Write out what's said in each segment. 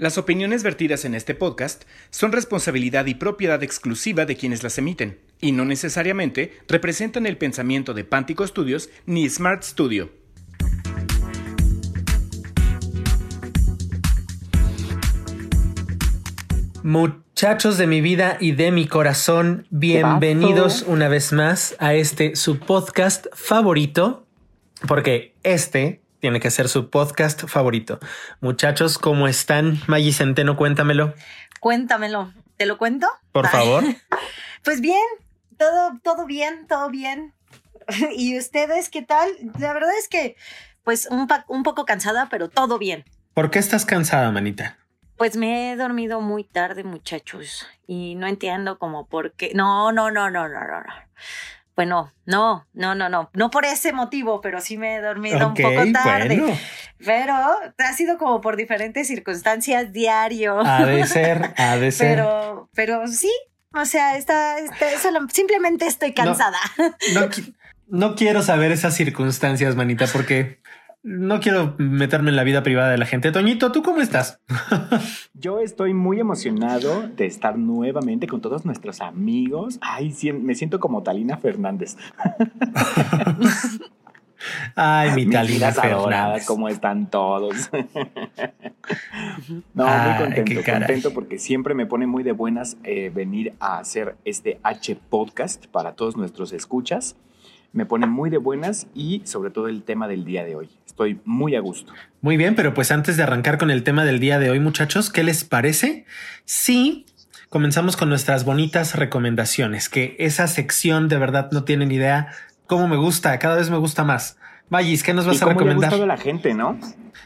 Las opiniones vertidas en este podcast son responsabilidad y propiedad exclusiva de quienes las emiten, y no necesariamente representan el pensamiento de Pántico Studios ni Smart Studio. Muchachos de mi vida y de mi corazón, bienvenidos una vez más a este su podcast favorito, porque este tiene que ser su podcast favorito. Muchachos, ¿cómo están? Maggie Centeno, cuéntamelo. Cuéntamelo. ¿Te lo cuento? Por favor. pues bien, todo, todo bien, todo bien. ¿Y ustedes qué tal? La verdad es que, pues, un, un poco cansada, pero todo bien. ¿Por qué estás cansada, manita? Pues me he dormido muy tarde, muchachos, y no entiendo como por qué. No, no, no, no, no, no. Bueno, no, no, no, no, no por ese motivo, pero sí me he dormido un poco tarde. Pero ha sido como por diferentes circunstancias diario. Ha de ser, ha de ser. Pero, pero sí, o sea, está, simplemente estoy cansada. no, no quiero saber esas circunstancias, manita, porque no quiero meterme en la vida privada de la gente. Toñito, ¿tú cómo estás? Yo estoy muy emocionado de estar nuevamente con todos nuestros amigos. Ay, me siento como Talina Fernández. Ay, mi Talina Fernández. ¿Cómo están todos? no, muy contento, contento porque siempre me pone muy de buenas eh, venir a hacer este H podcast para todos nuestros escuchas me pone muy de buenas y sobre todo el tema del día de hoy. Estoy muy a gusto. Muy bien, pero pues antes de arrancar con el tema del día de hoy, muchachos, ¿qué les parece? Sí, comenzamos con nuestras bonitas recomendaciones, que esa sección de verdad no tienen idea cómo me gusta, cada vez me gusta más. Magis, ¿qué nos vas a recomendar? Le la gente, ¿no?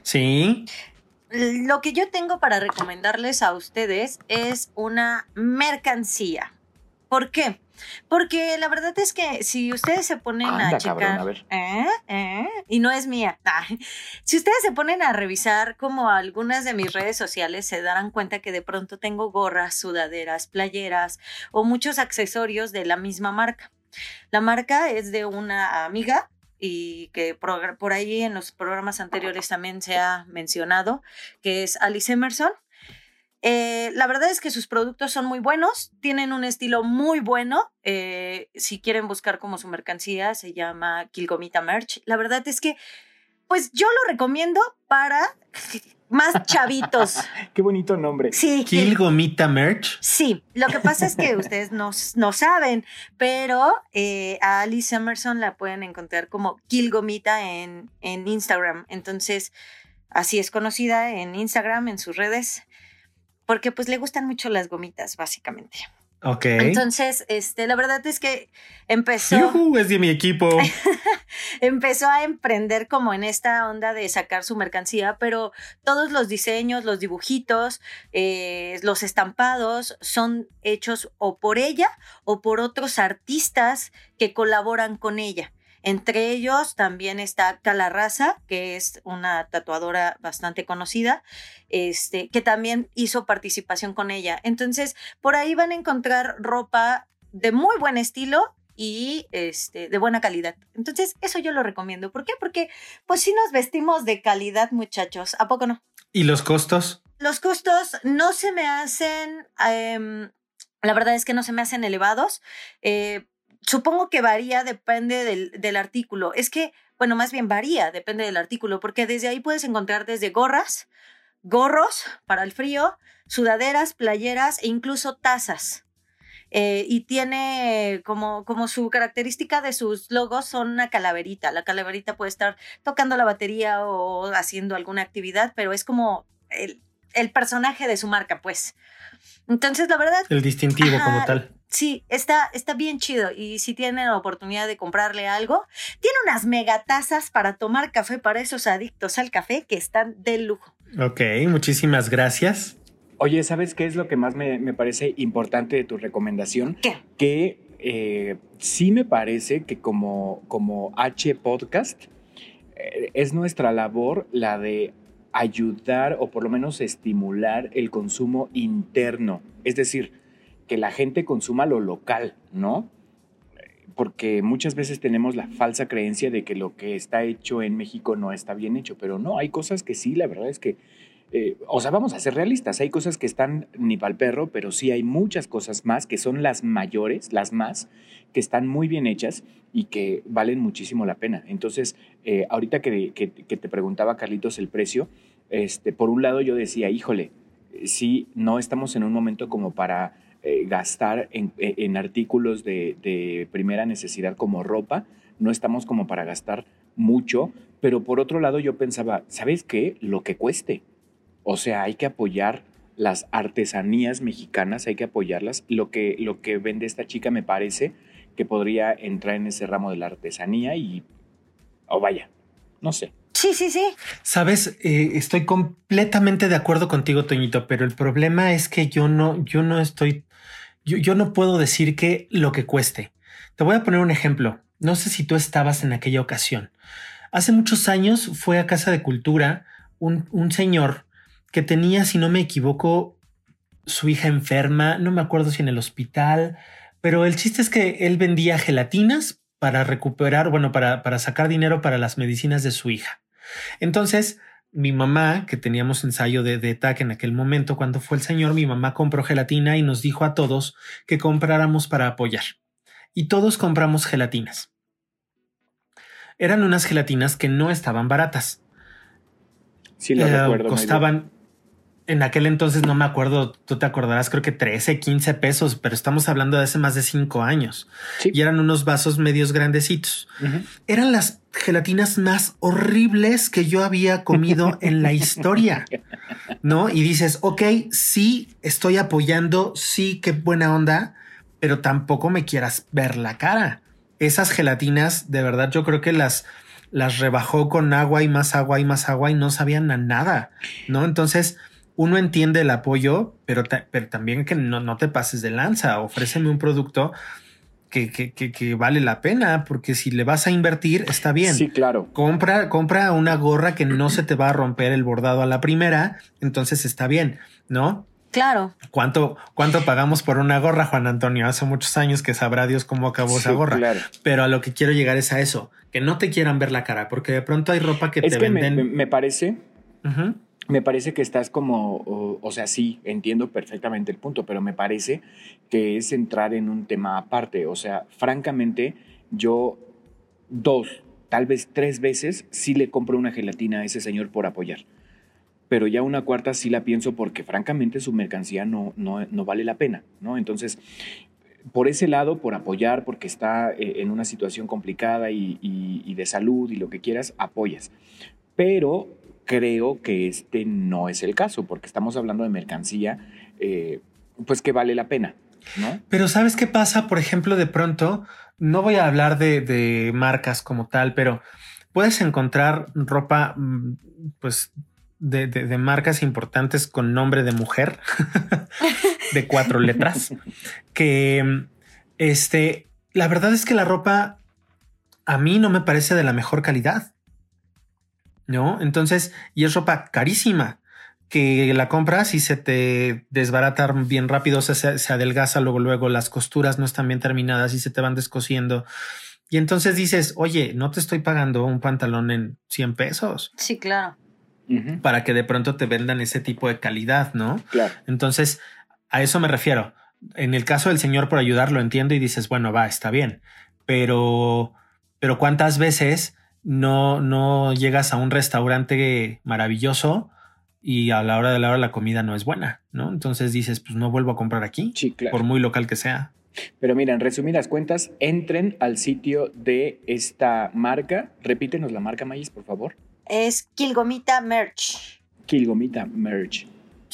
Sí. Lo que yo tengo para recomendarles a ustedes es una mercancía. ¿Por qué? Porque la verdad es que si ustedes se ponen a checar. ¿eh? ¿Eh? Y no es mía. Si ustedes se ponen a revisar como algunas de mis redes sociales, se darán cuenta que de pronto tengo gorras, sudaderas, playeras o muchos accesorios de la misma marca. La marca es de una amiga y que por ahí en los programas anteriores también se ha mencionado, que es Alice Emerson. Eh, la verdad es que sus productos son muy buenos, tienen un estilo muy bueno. Eh, si quieren buscar como su mercancía, se llama Kilgomita Merch. La verdad es que, pues yo lo recomiendo para más chavitos. Qué bonito nombre. Sí. Kilgomita Merch. Sí, lo que pasa es que ustedes no, no saben, pero eh, a Alice Emerson la pueden encontrar como Kilgomita en, en Instagram. Entonces, así es conocida en Instagram, en sus redes porque pues le gustan mucho las gomitas, básicamente. Ok. Entonces, este, la verdad es que empezó. es de mi equipo. empezó a emprender como en esta onda de sacar su mercancía, pero todos los diseños, los dibujitos, eh, los estampados son hechos o por ella o por otros artistas que colaboran con ella. Entre ellos también está Calarraza, que es una tatuadora bastante conocida, este, que también hizo participación con ella. Entonces, por ahí van a encontrar ropa de muy buen estilo y este, de buena calidad. Entonces, eso yo lo recomiendo. ¿Por qué? Porque pues sí nos vestimos de calidad, muchachos. ¿A poco no? ¿Y los costos? Los costos no se me hacen, em, la verdad es que no se me hacen elevados. Eh, supongo que varía, depende del, artículo. Es que, bueno, más bien varía, depende del artículo, porque desde ahí puedes encontrar desde gorras, gorros para el frío, sudaderas, playeras e incluso tazas. Eh, y tiene como, como su característica de sus logos son una calaverita. La calaverita puede estar tocando la batería o haciendo alguna actividad, pero es como el, el personaje de su marca, pues. Entonces, la verdad. El distintivo como tal. Sí, está, está bien chido. Y si tienen la oportunidad de comprarle algo, tiene unas megatazas para tomar café para esos adictos al café que están de lujo. Ok, muchísimas gracias. Oye, ¿sabes qué es lo que más me, parece importante de tu recomendación? ¿Qué? Que eh, sí me parece que como, como H Podcast eh, es nuestra labor la de ayudar o por lo menos estimular el consumo interno. Es decir, que la gente consuma lo local, ¿no? Porque muchas veces tenemos la falsa creencia de que lo que está hecho en México no está bien hecho, pero no, hay cosas que sí, la verdad es que eh, o sea, vamos a ser realistas, hay cosas que están ni para el perro, pero sí hay muchas cosas más que son las mayores, las más, que están muy bien hechas y que valen muchísimo la pena. Entonces, eh, ahorita que, te preguntaba, Carlitos, el precio, este, por un lado yo decía, híjole, sí, no estamos en un momento como para eh, gastar en, artículos de, de primera necesidad como ropa, no estamos como para gastar mucho, pero por otro lado yo pensaba, ¿sabes qué? Lo que cueste. O sea, hay que apoyar las artesanías mexicanas, hay que apoyarlas. Lo que, lo que vende esta chica me parece que podría entrar en ese ramo de la artesanía y, o vaya, no sé. Sí, sí, sí. Sabes, eh, estoy completamente de acuerdo contigo, Toñito, pero el problema es que yo no, yo no estoy, yo, yo no puedo decir que lo que cueste. Te voy a poner un ejemplo. No sé si tú estabas en aquella ocasión. Hace muchos años fue a Casa de Cultura un, un señor que tenía, si no me equivoco, su hija enferma, no me acuerdo si en el hospital, pero el chiste es que él vendía gelatinas para recuperar, bueno, para, para sacar dinero para las medicinas de su hija. Entonces, mi mamá, que teníamos ensayo de, de TAC en aquel momento, cuando fue el señor, mi mamá compró gelatina y nos dijo a todos que compráramos para apoyar. Y todos compramos gelatinas. Eran unas gelatinas que no estaban baratas. Sí, lo eh, Costaban, en aquel entonces no me acuerdo, tú te acordarás, creo que 13, 15 pesos, pero estamos hablando de hace más de 5 años. Y eran unos vasos medios grandecitos. Eran las gelatinas más horribles que yo había comido en la historia. ¿No? Y dices, ok, sí, estoy apoyando, sí, qué buena onda, pero tampoco me quieras ver la cara. Esas gelatinas, de verdad, yo creo que las las rebajó con agua y más agua y más agua y no sabían a nada, ¿no? Entonces, uno entiende el apoyo, pero, pero también que no, no, te pases de lanza, ofréceme un producto que, que, que, vale la pena, porque si le vas a invertir, está bien. Sí, claro. Compra, compra una gorra que no se te va a romper el bordado a la primera, entonces está bien, ¿no? Claro. ¿Cuánto, ¿Cuánto pagamos por una gorra, Juan Antonio? Hace muchos años que sabrá Dios cómo acabó esa gorra. Pero a lo que quiero llegar es a eso, que no te quieran ver la cara, porque de pronto hay ropa que te venden. Me, me parece me parece que estás como, o, sea, sí, entiendo perfectamente el punto, pero me parece que es entrar en un tema aparte. O sea, francamente, yo dos, tal vez tres veces sí le compro una gelatina a ese señor por apoyar. Pero ya una cuarta sí la pienso porque francamente su mercancía no, no, no vale la pena, ¿no? Entonces, por ese lado, por apoyar, porque está eh, en una situación complicada y, y de salud y lo que quieras, apoyas. Pero creo que este no es el caso, porque estamos hablando de mercancía, eh, pues que vale la pena. ¿no? Pero ¿sabes qué pasa? Por ejemplo, de pronto, no voy a hablar de, marcas como tal, pero puedes encontrar ropa, mm, pues, de, de, marcas importantes con nombre de mujer, de cuatro letras, que, este, la verdad es que la ropa a mí no me parece de la mejor calidad. ¿No? Entonces, y es ropa carísima que la compras y se te desbarata bien rápido, se, se adelgaza, luego, luego las costuras no están bien terminadas y se te van descosiendo. Y entonces dices, oye, no te estoy pagando un pantalón en 100 pesos. Sí, claro. Para que de pronto te vendan ese tipo de calidad, ¿no? Claro. Entonces, a eso me refiero. En el caso del señor por ayudar, lo entiendo y dices, bueno, va, está bien. Pero, pero ¿cuántas veces no, no llegas a un restaurante maravilloso y a la hora de la hora la comida no es buena, ¿no? Entonces dices, pues no vuelvo a comprar aquí, por muy local que sea. Pero mira, en resumidas cuentas, entren al sitio de esta marca. Repítenos la marca, Mayis, por favor. Es Kilgomita Merch. Kilgomita Merch.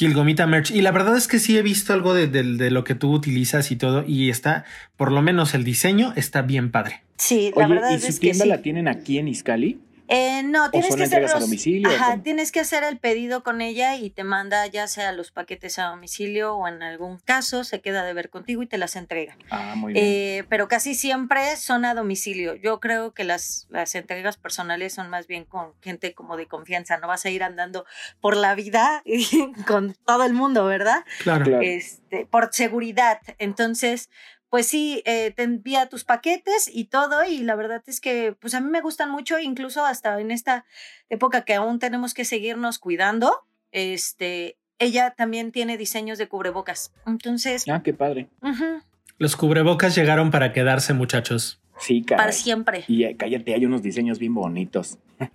Merch. Y la verdad es que sí he visto algo de, de, lo que tú utilizas y todo. Y está, por lo menos el diseño está bien padre. Sí, la verdad ¿y su tienda la tienen aquí en Iscali? Eh, no, tienes que hacer a domicilio. Ajá, tienes que hacer el pedido con ella y te manda ya sea los paquetes a domicilio o en algún caso se queda de ver contigo y te las entrega. Ah, muy bien. Eh, pero casi siempre son a domicilio. Yo creo que las, las entregas personales son más bien con gente como de confianza. No vas a ir andando por la vida con todo el mundo, ¿verdad? claro. Este, por seguridad. Entonces, pues sí, eh, te envía tus paquetes y todo, y la verdad es que pues a mí me gustan mucho, incluso hasta en esta época que aún tenemos que seguirnos cuidando, este, ella también tiene diseños de cubrebocas. Entonces. Ah, qué padre. Los cubrebocas llegaron para quedarse, muchachos. Sí, Para siempre. Y eh, cállate, hay unos diseños bien bonitos.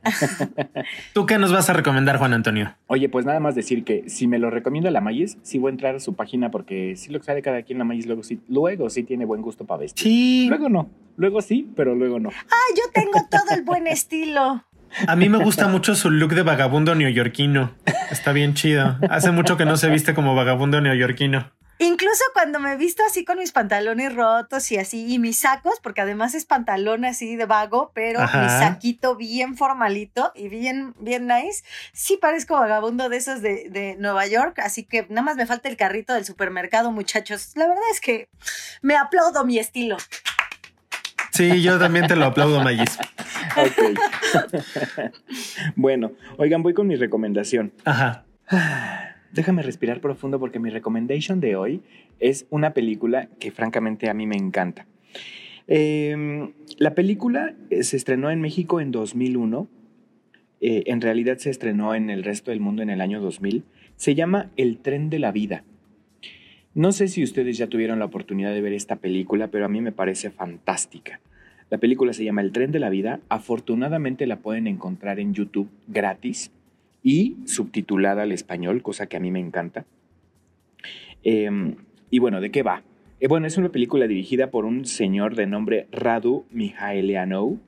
¿Tú qué nos vas a recomendar, Juan Antonio? Oye, pues nada más decir que si me lo recomienda la Mayis, sí voy a entrar a su página porque sí lo que sale cada quien la Mayis luego sí, luego sí tiene buen gusto para vestir. Sí. Luego no. Luego sí, pero luego no. Ay, yo tengo todo el buen estilo. A mí me gusta mucho su look de vagabundo neoyorquino. Está bien chido. Hace mucho que no se viste como vagabundo neoyorquino. Incluso cuando me he visto así con mis pantalones rotos y así, y mis sacos, porque además es pantalón así de vago, pero mi saquito bien formalito y bien, bien nice, sí parezco vagabundo de esos de, de, Nueva York, así que nada más me falta el carrito del supermercado, muchachos. La verdad es que me aplaudo mi estilo. Sí, yo también te lo aplaudo, Mayis. Ok. bueno, oigan, voy con mi recomendación. Ajá. Déjame respirar profundo porque mi recommendation de hoy es una película que francamente a mí me encanta. Em, la película eh, se estrenó en México en 2001. Eh, en realidad se estrenó en el resto del mundo en el año 2000. Se llama El tren de la vida. No sé si ustedes ya tuvieron la oportunidad de ver esta película, pero a mí me parece fantástica. La película se llama El tren de la vida. Afortunadamente la pueden encontrar en YouTube gratis y subtitulada al español, cosa que a mí me encanta. Em, y bueno, ¿de qué va? Eh, bueno, es una película dirigida por un señor de nombre Radu Mihailianou.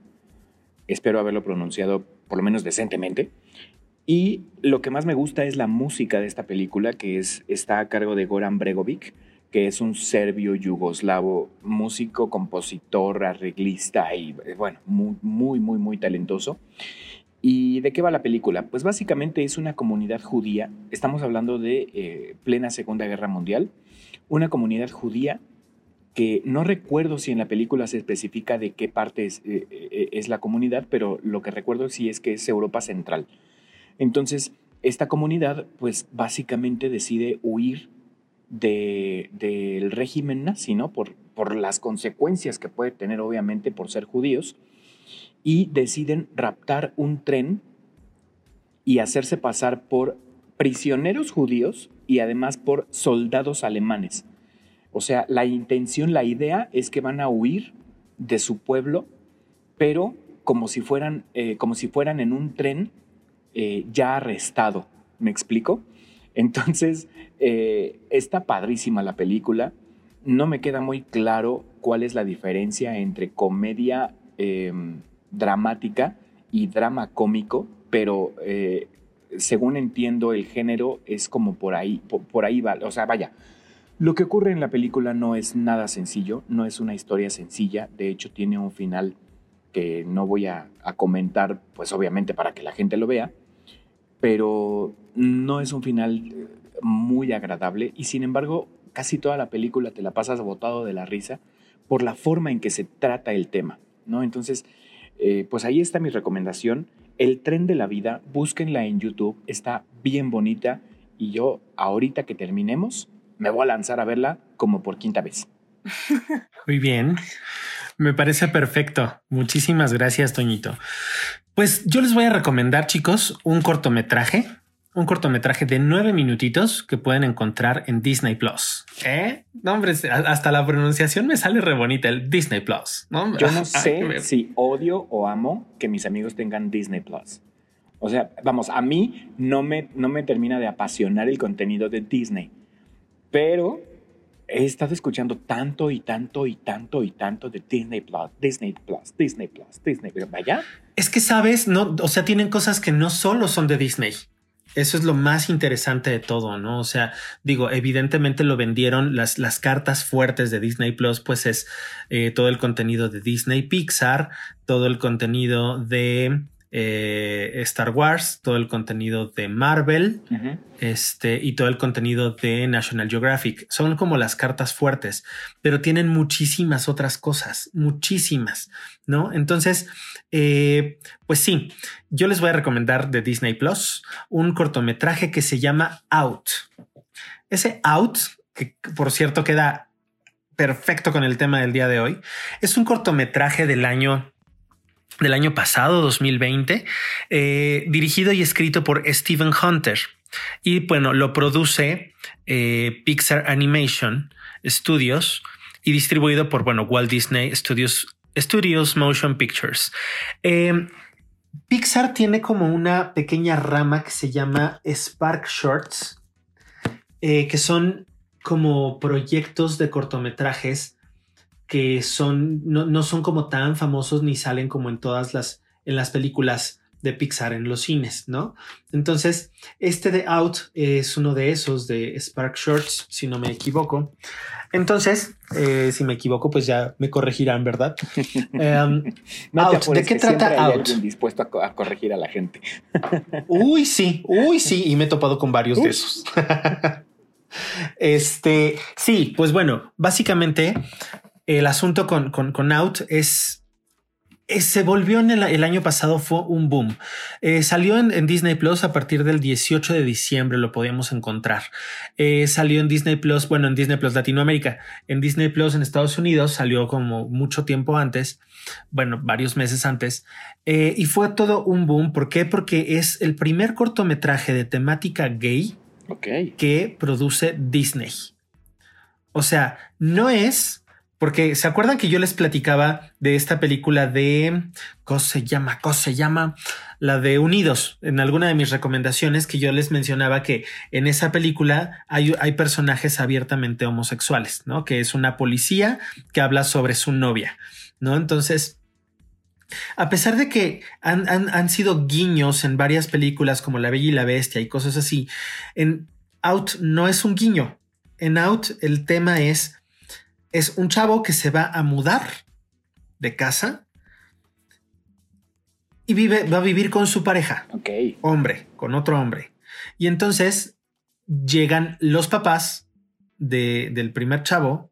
Espero haberlo pronunciado por lo menos decentemente. Y lo que más me gusta es la música de esta película, que es, está a cargo de Goran Bregovic, que es un serbio yugoslavo, músico, compositor, arreglista y, eh, bueno, muy, muy, muy, muy talentoso. ¿Y de qué va la película? Pues básicamente es una comunidad judía, estamos hablando de eh, plena Segunda Guerra Mundial, una comunidad judía que no recuerdo si en la película se especifica de qué parte es, eh, eh, la comunidad, pero lo que recuerdo sí es que es Europa Central. Entonces, esta comunidad pues básicamente decide huir del régimen nazi, ¿no? Por las consecuencias que puede tener obviamente por ser judíos y deciden raptar un tren y hacerse pasar por prisioneros judíos y además por soldados alemanes. O sea, la intención, la idea es que van a huir de su pueblo, pero como si fueran, eh, como si fueran en un tren eh, ya arrestado. ¿Me explico? Entonces, eh, está padrísima la película. No me queda muy claro cuál es la diferencia entre comedia em, dramática y drama cómico, pero eh, según entiendo el género es como por ahí, por, ahí va, o sea, vaya. Lo que ocurre en la película no es nada sencillo, no es una historia sencilla, de hecho tiene un final que no voy a, a comentar, pues obviamente para que la gente lo vea, pero no es un final eh, muy agradable y sin embargo casi toda la película te la pasas botado de la risa por la forma en que se trata el tema, ¿no? Entonces, eh, pues ahí está mi recomendación. El tren de la vida, búsquenla en YouTube, está bien bonita y yo ahorita que terminemos me voy a lanzar a verla como por quinta vez. Muy bien, me parece perfecto. Muchísimas gracias, Toñito. Pues yo les voy a recomendar, chicos, un cortometraje un cortometraje de nueve minutitos que pueden encontrar en Disney Plus. ¿Eh? No, hombre, hasta la pronunciación me sale re bonita el Disney Plus. ¿no? Yo no sé si odio o amo que mis amigos tengan Disney Plus. O sea, vamos, a mí no me, no me termina de apasionar el contenido de Disney, pero he estado escuchando tanto y tanto y tanto y tanto de Disney Plus, Disney Plus, Disney Plus, Disney. Vaya. Es que sabes, no, o sea, tienen cosas que no solo son de Disney. Eso es lo más interesante de todo, ¿no? O sea, digo, evidentemente lo vendieron las, las cartas fuertes de Disney Plus, pues es eh, todo el contenido de Disney Pixar, todo el contenido de eh, Star Wars, todo el contenido de Marvel, este, y todo el contenido de National Geographic. Son como las cartas fuertes, pero tienen muchísimas otras cosas, muchísimas, ¿no? Entonces, eh, pues sí, yo les voy a recomendar de Disney Plus un cortometraje que se llama Out. Ese Out, que por cierto queda perfecto con el tema del día de hoy, es un cortometraje del año del año pasado, 2020, eh, dirigido y escrito por Stephen Hunter. Y bueno, lo produce eh, Pixar Animation Studios y distribuido por, bueno, Walt Disney Studios, Studios Motion Pictures. Eh, Pixar tiene como una pequeña rama que se llama Spark Shorts, eh, que son como proyectos de cortometrajes que son, no, no, son como tan famosos ni salen como en todas las, en las películas de Pixar en los cines, ¿no? Entonces, este de Out es uno de esos de Spark Shorts, si no me equivoco. Entonces, eh, si me equivoco, pues ya me corregirán, ¿verdad? Em, ¿De qué trata Out? dispuesto a, corregir a la gente. uy, sí, uy, sí, y me he topado con varios de esos. este, sí, pues bueno, básicamente el asunto con, con, con Out es se volvió en el, año pasado, fue un boom. Eh, salió en, Disney Plus a partir del 18 de diciembre, lo podíamos encontrar. Eh, salió en Disney Plus, bueno, en Disney Plus Latinoamérica. En Disney Plus en Estados Unidos salió como mucho tiempo antes, bueno, varios meses antes. y fue todo un boom. ¿Por qué? Porque es el primer cortometraje de temática gay que produce Disney. O sea, no es porque se acuerdan que yo les platicaba de esta película de ¿cómo se llama? ¿Cómo se llama? La de Unidos, en alguna de mis recomendaciones que yo les mencionaba que en esa película hay, hay personajes abiertamente homosexuales, ¿no? Que es una policía que habla sobre su novia, ¿no? Entonces, a pesar de que han, han, han sido guiños en varias películas como La Bella y la Bestia y cosas así, en Out no es un guiño. En Out el tema es es un chavo que se va a mudar de casa y vive, va a vivir con su pareja. Ok. Hombre, con otro hombre. Y entonces llegan los papás del primer chavo,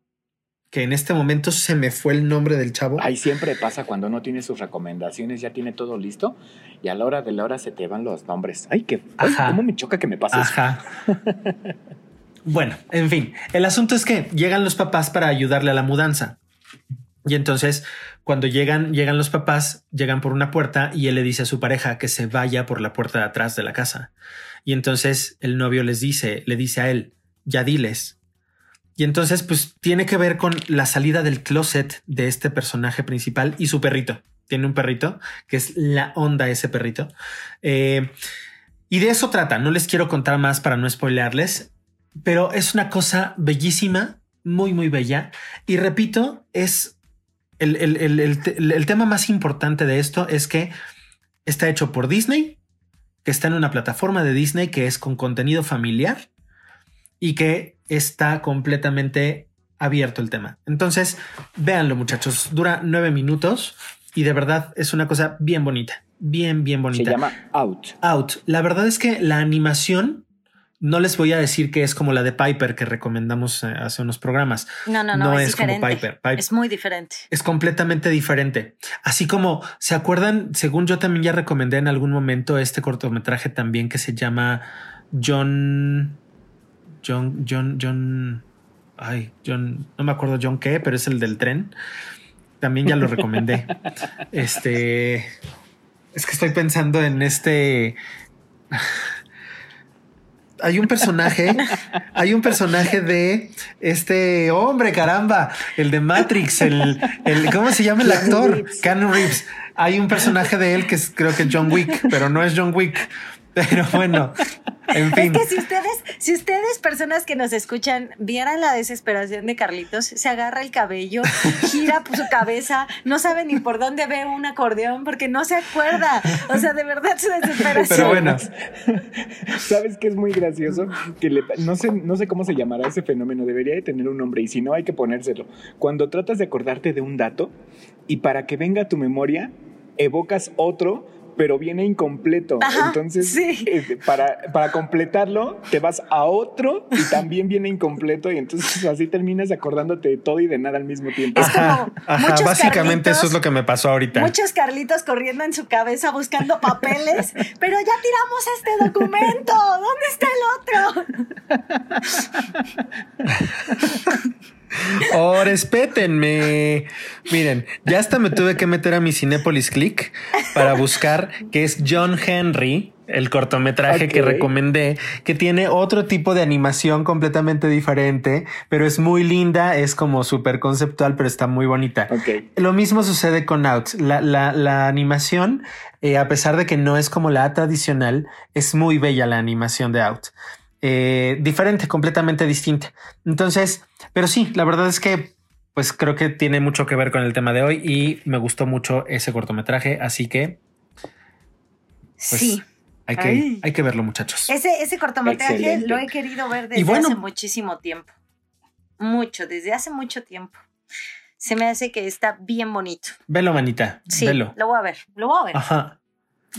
que en este momento se me fue el nombre del chavo. Ahí siempre pasa cuando no tiene sus recomendaciones, ya tiene todo listo y a la hora de la hora se te van los nombres. Ay, que cómo me choca que me pase Ajá. Bueno, en fin, el asunto es que llegan los papás para ayudarle a la mudanza. Y entonces, cuando llegan, llegan los papás, llegan por una puerta y él le dice a su pareja que se vaya por la puerta de atrás de la casa. Y entonces el novio les dice, le dice a él, ya diles. Y entonces, pues tiene que ver con la salida del closet de este personaje principal y su perrito. Tiene un perrito que es la onda ese perrito. Eh, y de eso trata. No les quiero contar más para no spoilearles pero es una cosa bellísima, muy, muy bella. Y repito, es el, el, tema más importante de esto es que está hecho por Disney, que está en una plataforma de Disney que es con contenido familiar y que está completamente abierto el tema. Entonces, véanlo muchachos, dura nueve minutos y de verdad es una cosa bien bonita, bien, bien bonita. Se llama Out. Out. La verdad es que la animación no les voy a decir que es como la de Piper que recomendamos eh, hace unos programas. No, no, no, es, como Piper. Es muy diferente. Es completamente diferente. Así como se acuerdan, según yo también ya recomendé en algún momento este cortometraje también que se llama John, John, John, John, ay, John, no me acuerdo John qué, pero es el del tren. También ya lo recomendé. este, es que estoy pensando en este hay un personaje, hay un personaje de este hombre, caramba, el de Matrix, el, el ¿cómo se llama el actor? Ken Reeves. Hay un personaje de él que es creo que John Wick, pero no es John Wick. Pero bueno, en fin. Es que si ustedes, si ustedes, personas que nos escuchan, vieran la desesperación de Carlitos, se agarra el cabello, gira su cabeza, no sabe ni por dónde ve un acordeón porque no se acuerda. O sea, de verdad su desesperación. Pero bueno. ¿Sabes qué es muy gracioso? Que no, sé, no sé cómo se llamará ese fenómeno, debería de tener un nombre y si no hay que ponérselo. Cuando tratas de acordarte de un dato y para que venga a tu memoria, evocas otro pero viene incompleto. Entonces, eh, para, para completarlo, te vas a otro y también viene incompleto y entonces así terminas acordándote de todo y de nada al mismo tiempo. Es como básicamente eso es lo que me pasó ahorita. Muchos Carlitos corriendo en su cabeza buscando papeles, pero ya tiramos este documento. ¿Dónde está el otro? Oh, respétenme. Miren, ya hasta me tuve que meter a mi Cinepolis Click para buscar que es John Henry el cortometraje que recomendé, que tiene otro tipo de animación completamente diferente, pero es muy linda, es como súper conceptual, pero está muy bonita. Lo mismo sucede con Out. La, la, animación, eh, a pesar de que no es como la tradicional, es muy bella la animación de Out. Eh, diferente, completamente distinta. Entonces, pero sí, la verdad es que pues creo que tiene mucho que ver con el tema de hoy y me gustó mucho ese cortometraje, así que... Pues, sí. Hay que, hay que verlo, muchachos. Ese, ese cortometraje lo he querido ver desde hace muchísimo tiempo. Mucho, desde hace mucho tiempo. Se me hace que está bien bonito. Velo, manita. Sí, velo. lo voy a ver. Lo voy a ver. Ajá.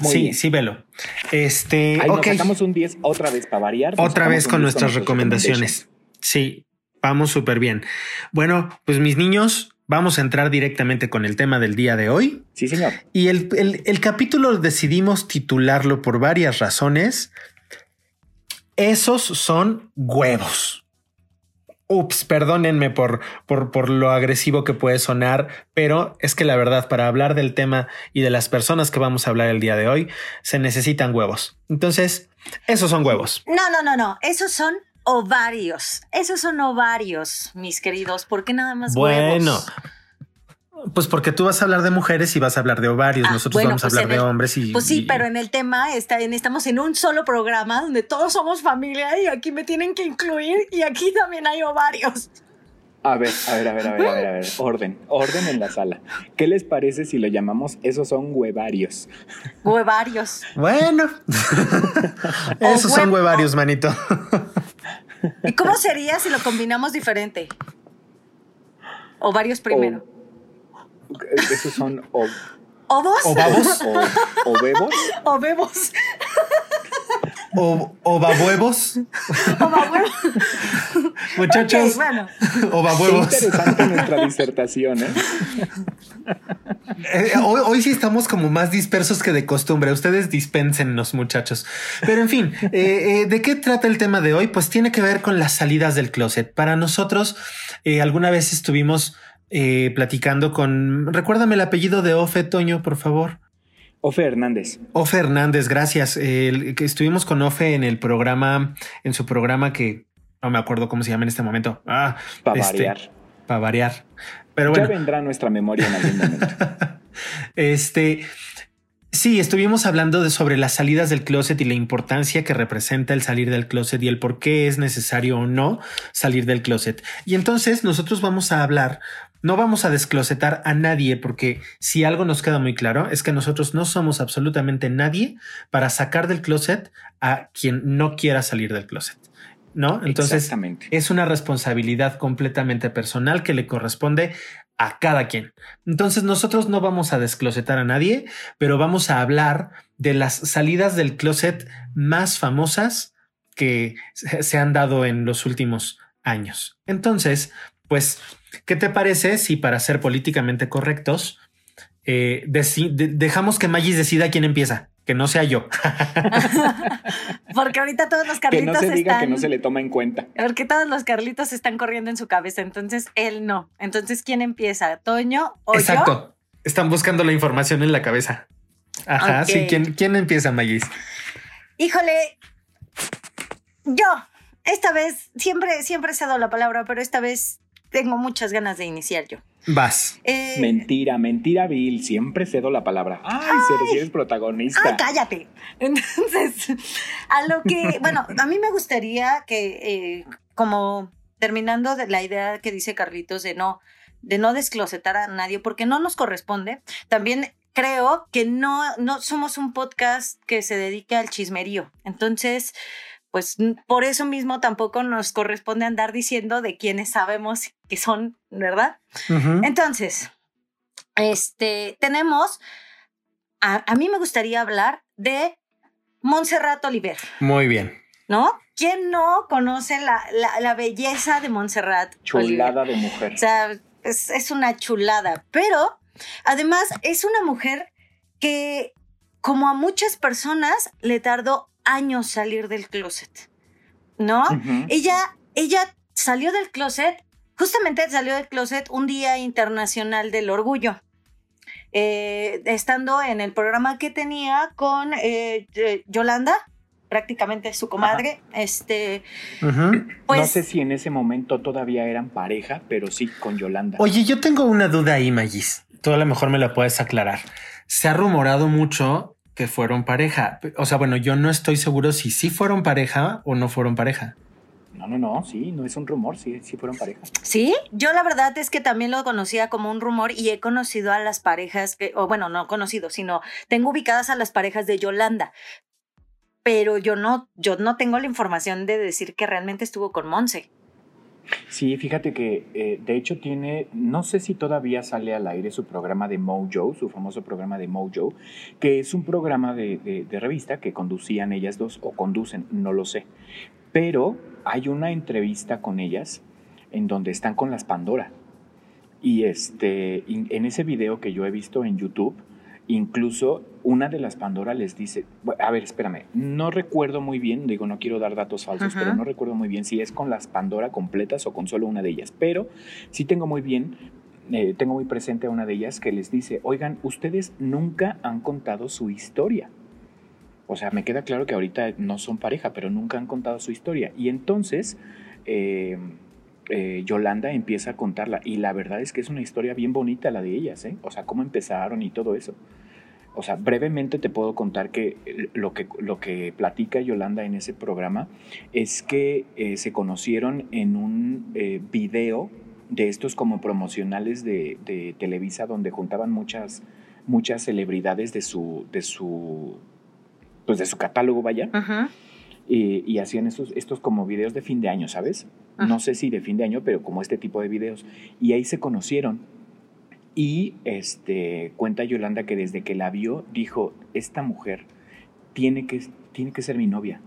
Sí, sí, velo. Este, ok. Nos un 10 otra vez para variar. Otra vez con nuestras recomendaciones. Sí, vamos súper bien. Bueno, pues mis niños, Vamos a entrar directamente con el tema del día de hoy. Sí, señor. Y el, el, capítulo decidimos titularlo por varias razones. Esos son huevos. Ups, perdónenme por, por, por, lo agresivo que puede sonar, pero es que la verdad, para hablar del tema y de las personas que vamos a hablar el día de hoy, se necesitan huevos. Entonces, esos son huevos. No, no, no, no. Esos son ovarios. Esos son ovarios, mis queridos. ¿Por qué nada más bueno, Pues porque tú vas a hablar de mujeres y vas a hablar de ovarios. Ah, Nosotros vamos a pues hablar de hombres y. Pues sí, pero en el tema está, estamos en un solo programa donde todos somos familia y aquí me tienen que incluir y aquí también hay ovarios. A ver, a ver, a ver, a ver, a ver, a ver. Orden, orden en la sala. ¿Qué les parece si lo llamamos esos son huevarios? Huevarios. Bueno. esos son huevarios, manito. ¿Y cómo sería si lo combinamos diferente? Ovarios primero. Esos son ¿Ovos? ¿O babos? ¿O, bebos? ¿O bebos? ¿O, o babuevos? Muchachos, bueno. o babuevos. interesante nuestra disertación, ¿eh? eh hoy, sí estamos como más dispersos que de costumbre. Ustedes dispénsennos, muchachos. Pero en fin, eh, eh, ¿de qué trata el tema de hoy? Pues tiene que ver con las salidas del closet. Para nosotros, alguna vez estuvimos eh, platicando con. Recuérdame el apellido de Ofe, Toño, por favor. Ofe Hernández. Ofe Hernández, gracias. que estuvimos con Ofe en el programa, en su programa que no me acuerdo cómo se llama en este momento. Ah, para este, variar. Para variar. Pero bueno. Ya vendrá nuestra memoria en algún momento. este. Sí, estuvimos hablando de sobre las salidas del closet y la importancia que representa el salir del closet y el por qué es necesario o no salir del closet. Y entonces nosotros vamos a hablar no vamos a desclosetar a nadie porque si algo nos queda muy claro es que nosotros no somos absolutamente nadie para sacar del closet a quien no quiera salir del closet. ¿No? Entonces es una responsabilidad completamente personal que le corresponde a cada quien. Entonces nosotros no vamos a desclosetar a nadie, pero vamos a hablar de las salidas del closet más famosas que se han dado en los últimos años. Entonces, pues ¿Qué te parece si para ser políticamente correctos eh, dejamos que Magis decida quién empieza? Que no sea yo. porque ahorita todos los carlitos que no se diga que no se le toma en cuenta. Porque todos los carlitos están corriendo en su cabeza, entonces él no. Entonces, ¿quién empieza? ¿Toño o Exacto. Están buscando la información en la cabeza. Ajá, sí. ¿Quién, ¿Quién empieza, Magis? Híjole, yo. Esta vez, siempre, siempre he dado la palabra, pero esta vez tengo muchas ganas de iniciar yo. Vas. Eh, mentira, mentira, Bill. Siempre cedo la palabra. Ay, si eres protagonista. Ay, cállate. Entonces, a lo que, bueno, a mí me gustaría que, eh, como terminando de la idea que dice Carlitos de no, de no desclosetar a nadie, porque no nos corresponde. También creo que no, no somos un podcast que se dedique al chismerío. Entonces, pues por eso mismo tampoco nos corresponde andar diciendo de quienes sabemos que son, ¿verdad? Entonces, este, tenemos, a, mí me gustaría hablar de Montserrat Oliver. Muy bien. ¿No? ¿Quién no conoce la, belleza de Montserrat? Chulada de mujer. O sea, es, es una chulada, pero además es una mujer que, como a muchas personas, le tardó años salir del closet, ¿no? Ella, ella salió del closet, justamente salió del closet un día internacional del orgullo. eh, estando en el programa que tenía con eh, Yolanda, prácticamente su comadre. Este, pues, no sé si en ese momento todavía eran pareja, pero sí con Yolanda. Oye, yo tengo una duda ahí, Magis. Tú a lo mejor me la puedes aclarar. Se ha rumorado mucho que fueron pareja. O sea, bueno, yo no estoy seguro si sí fueron pareja o no fueron pareja. No, no, no, sí, no es un rumor, sí, sí fueron parejas. Sí, yo la verdad es que también lo conocía como un rumor y he conocido a las parejas, que, o bueno, no conocido, sino tengo ubicadas a las parejas de Yolanda, pero yo no, yo no tengo la información de decir que realmente estuvo con Monse. Sí, fíjate que eh, de hecho tiene, no sé si todavía sale al aire su programa de Mojo, su famoso programa de Mojo, que es un programa de, de revista que conducían ellas dos o conducen, no lo sé. Pero hay una entrevista con ellas en donde están con las Pandora. Y este, en ese video que yo he visto en YouTube, incluso una de las Pandora les dice, a ver, espérame, no recuerdo muy bien, digo, no quiero dar datos falsos, pero no recuerdo muy bien si es con las Pandora completas o con solo una de ellas, pero sí tengo muy bien, eh, tengo muy presente a una de ellas que les dice, oigan, ustedes nunca han contado su historia. O sea, me queda claro que ahorita no son pareja, pero nunca han contado su historia. Y entonces eh, eh, Yolanda empieza a contarla. Y la verdad es que es una historia bien bonita la de ellas, ¿eh? O sea, cómo empezaron y todo eso. O sea, brevemente te puedo contar que lo que, lo que platica Yolanda en ese programa es que se conocieron en un video de estos como promocionales de, de, Televisa donde juntaban muchas, muchas celebridades de su, de su pues de su catálogo, vaya. Y, hacían estos, estos como videos de fin de año, ¿sabes? No sé si de fin de año, pero como este tipo de videos. Y ahí se conocieron. Y este, cuenta Yolanda que desde que la vio, dijo, esta mujer tiene que, tiene que ser mi novia.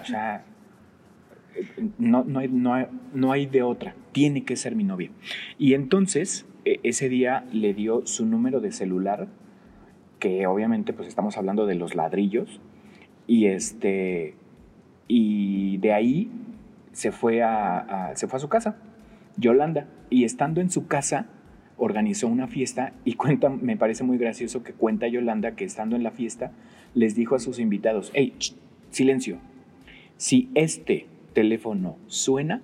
O sea, no, no, hay, no, no hay de otra, tiene que ser mi novia. Y entonces, e, ese día le dio su número de celular, que obviamente pues estamos hablando de los ladrillos, y, este, y de ahí se fue a, se fue a su casa, Yolanda. Y estando en su casa, organizó una fiesta y cuenta, me parece muy gracioso que cuenta Yolanda que estando en la fiesta les dijo a sus invitados, hey, silencio, si este teléfono suena,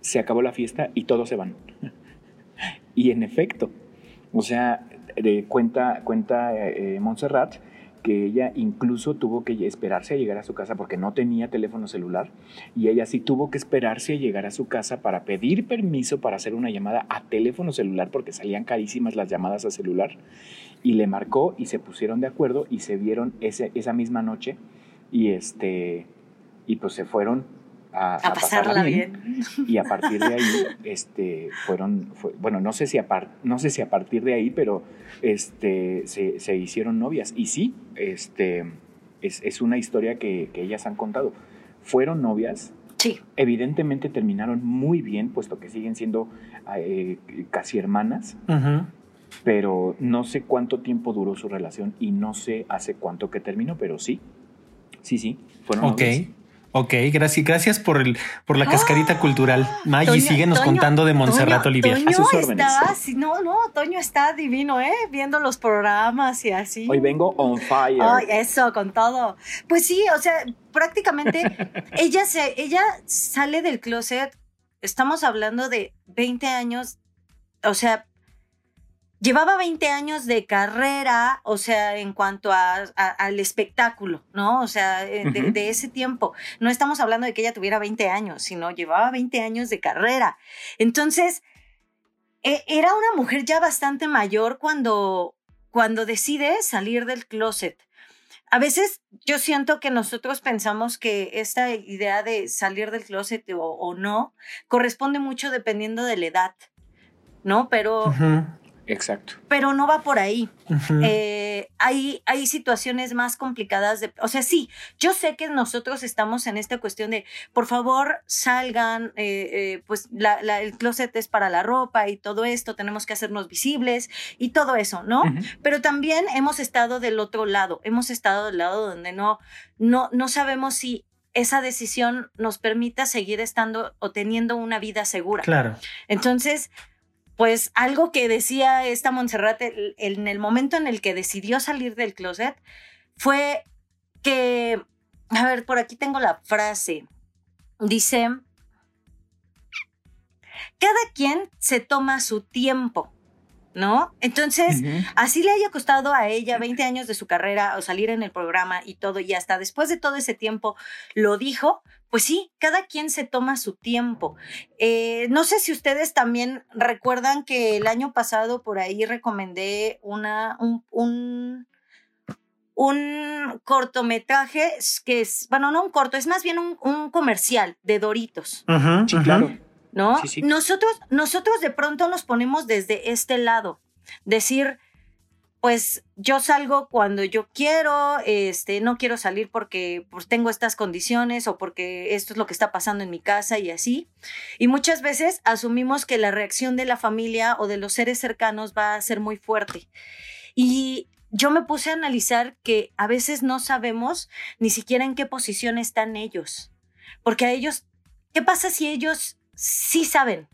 se acabó la fiesta y todos se van. y en efecto, o sea, cuenta, cuenta eh, Montserrat que ella incluso tuvo que esperarse a llegar a su casa porque no tenía teléfono celular y ella sí tuvo que esperarse a llegar a su casa para pedir permiso para hacer una llamada a teléfono celular porque salían carísimas las llamadas a celular y le marcó y se pusieron de acuerdo y se vieron ese, esa misma noche y este y pues se fueron a, pasarla, bien. Y a partir de ahí, este, fueron, bueno, no sé, si a no sé si a partir de ahí, pero este, se, se hicieron novias. Y sí, este, es, es una historia que, que, ellas han contado. Fueron novias. Sí. Evidentemente terminaron muy bien, puesto que siguen siendo eh, casi hermanas. Pero no sé cuánto tiempo duró su relación y no sé hace cuánto que terminó, pero sí. Sí, sí, fueron novias. Ok, gracias, gracias por el, por la cascarita ah, cultural. Maggie, síguenos contando de Montserrat Olivia. Toño a sus órdenes. Está, no, no, Toño está divino, ¿eh? Viendo los programas y así. Hoy vengo on fire. Ay, eso, con todo. Pues sí, o sea, prácticamente ella se, ella sale del closet. Estamos hablando de 20 años, o sea, llevaba 20 años de carrera, o sea, en cuanto a, al espectáculo, ¿no? O sea, eh, de, ese tiempo. No estamos hablando de que ella tuviera 20 años, sino llevaba 20 años de carrera. Entonces, e, era una mujer ya bastante mayor cuando, cuando decide salir del closet. A veces yo siento que nosotros pensamos que esta idea de salir del closet o, no corresponde mucho dependiendo de la edad, ¿no? Pero Exacto. Pero no va por ahí. Eh, hay, hay situaciones más complicadas. De, o sea, sí, yo sé que nosotros estamos en esta cuestión de, por favor, salgan, eh, eh, pues el closet es para la ropa y todo esto, tenemos que hacernos visibles y todo eso, ¿no? Pero también hemos estado del otro lado, hemos estado del lado donde no, no, no sabemos si esa decisión nos permita seguir estando o teniendo una vida segura. Claro. Entonces, pues algo que decía esta Montserrat en el momento en el que decidió salir del closet fue que, a ver, por aquí tengo la frase, dice, cada quien se toma su tiempo. ¿no? Entonces, así le haya costado a ella 20 años de su carrera o salir en el programa y todo, y hasta después de todo ese tiempo lo dijo, pues sí, cada quien se toma su tiempo. Eh, no sé si ustedes también recuerdan que el año pasado por ahí recomendé una, un, un, cortometraje que es, bueno, no un corto, es más bien un, comercial de Doritos. sí, claro. ¿no? Nosotros, nosotros de pronto nos ponemos desde este lado, decir, pues yo salgo cuando yo quiero, este, no quiero salir porque pues, tengo estas condiciones o porque esto es lo que está pasando en mi casa y así. Y muchas veces asumimos que la reacción de la familia o de los seres cercanos va a ser muy fuerte. Y yo me puse a analizar que a veces no sabemos ni siquiera en qué posición están ellos. Porque a ellos, ¿qué pasa si ellos sí saben.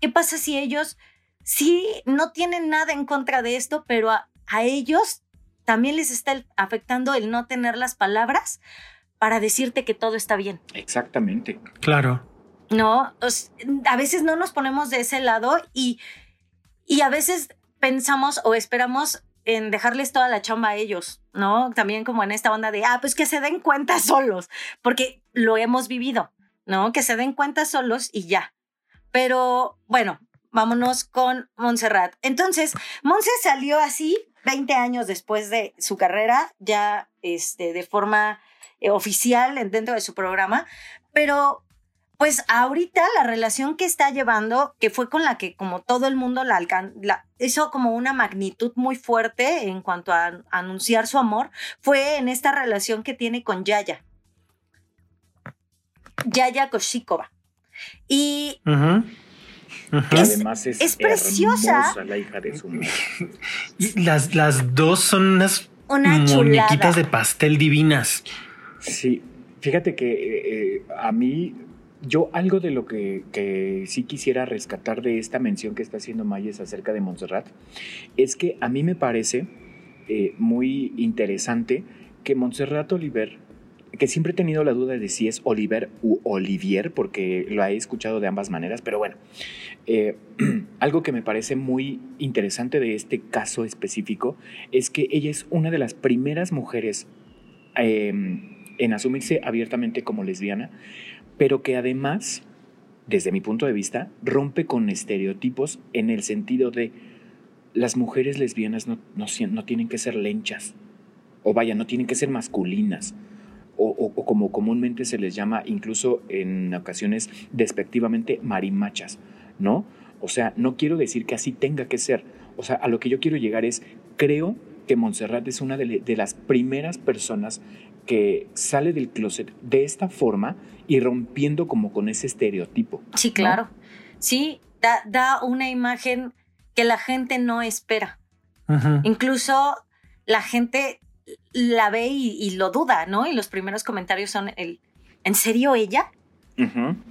¿Qué pasa si ellos sí no tienen nada en contra de esto, pero a, ellos también les está afectando el no tener las palabras para decirte que todo está bien? Exactamente. Claro. No, a veces no nos ponemos de ese lado y, y a veces pensamos o esperamos en dejarles toda la chamba a ellos, ¿no? También como en esta onda de, ah, pues que se den cuenta solos, porque lo hemos vivido. ¿no? Que se den cuenta solos y ya. Pero bueno, vámonos con Montserrat. Entonces, Montse salió así 20 años después de su carrera, ya este, de forma eh, oficial dentro de su programa, pero pues ahorita la relación que está llevando, que fue con la que como todo el mundo la, la hizo como una magnitud muy fuerte en cuanto a, anunciar su amor, fue en esta relación que tiene con Yaya. Yaya Koshikova. Y Además es, preciosa. La hija de su las, las dos son unas muñequitas de pastel divinas. Sí, fíjate que eh, eh, a mí, yo algo de lo que, que, sí quisiera rescatar de esta mención que está haciendo Mayes acerca de Montserrat, es que a mí me parece eh, muy interesante que Montserrat Oliver que siempre he tenido la duda de si es Oliver u Olivier, porque lo he escuchado de ambas maneras, pero bueno, eh, algo que me parece muy interesante de este caso específico es que ella es una de las primeras mujeres em, en asumirse abiertamente como lesbiana, pero que además, desde mi punto de vista, rompe con estereotipos en el sentido de las mujeres lesbianas no, no tienen que ser lenchas, o vaya, no tienen que ser masculinas o, como comúnmente se les llama incluso en ocasiones despectivamente marimachas, ¿no? O sea, no quiero decir que así tenga que ser. O sea, a lo que yo quiero llegar es, creo que Montserrat es una de, las primeras personas que sale del closet de esta forma y rompiendo como con ese estereotipo. Sí, claro. Sí, da, una imagen que la gente no espera. Incluso la gente la ve y, lo duda, ¿no? Y los primeros comentarios son el, ¿en serio ella?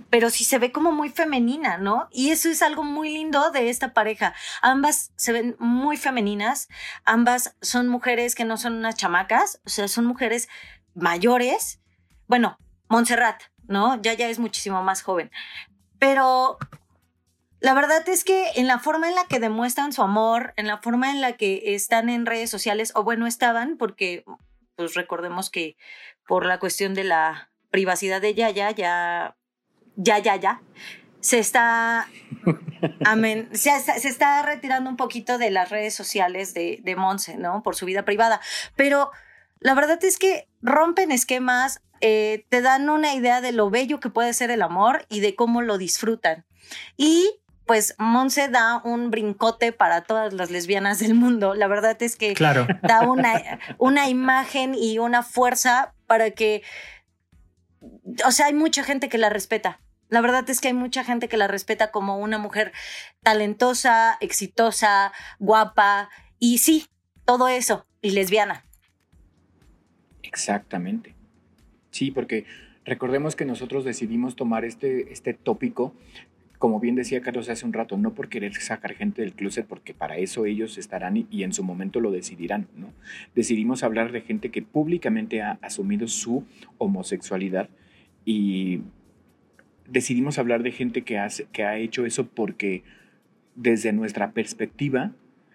Pero sí se ve como muy femenina, ¿no? Y eso es algo muy lindo de esta pareja. Ambas se ven muy femeninas, ambas son mujeres que no son unas chamacas, o sea, son mujeres mayores. Bueno, Montserrat, ¿no? Ya ya es muchísimo más joven. Pero la verdad es que en la forma en la que demuestran su amor, en la forma en la que están en redes sociales, o bueno, estaban, porque pues recordemos que por la cuestión de la privacidad de Yaya, ya, ya, ya, ya, se está, amén, se, está retirando un poquito de las redes sociales de, de Monse, ¿no? Por su vida privada. Pero la verdad es que rompen esquemas, eh, te dan una idea de lo bello que puede ser el amor y de cómo lo disfrutan. Y pues Monse da un brincote para todas las lesbianas del mundo. La verdad es que da una, una imagen y una fuerza para que, o sea, hay mucha gente que la respeta. La verdad es que hay mucha gente que la respeta como una mujer talentosa, exitosa, guapa y sí, todo eso, y lesbiana. Exactamente. Sí, porque recordemos que nosotros decidimos tomar este, este tópico como bien decía Carlos hace un rato, no por querer sacar gente del closet, porque para eso ellos estarán y, en su momento lo decidirán, ¿no? Decidimos hablar de gente que públicamente ha asumido su homosexualidad y decidimos hablar de gente que, hace, que ha hecho eso porque desde nuestra perspectiva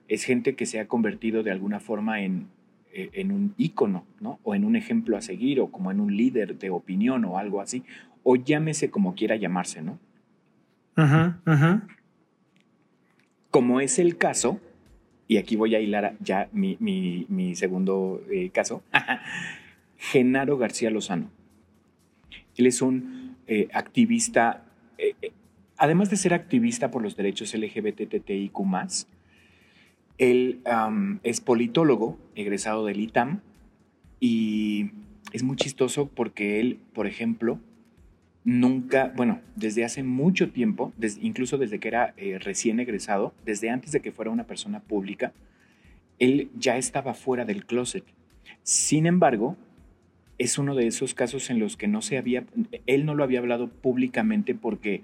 es gente que se ha convertido de alguna forma en, eh, en un ícono, ¿no? O en un ejemplo a seguir, o como en un líder de opinión o algo así, o llámese como quiera llamarse, ¿no? Como es el caso, y aquí voy a hilar ya mi, segundo eh, caso, Genaro García Lozano. Él es un eh, activista, eh, además de ser activista por los derechos LGBTTIQ, él es politólogo, egresado del ITAM, y es muy chistoso porque él, por ejemplo, nunca, bueno, desde hace mucho tiempo, incluso desde que era eh, recién egresado, desde antes de que fuera una persona pública, él ya estaba fuera del closet. Sin embargo, es uno de esos casos en los que no se había, él no lo había hablado públicamente porque,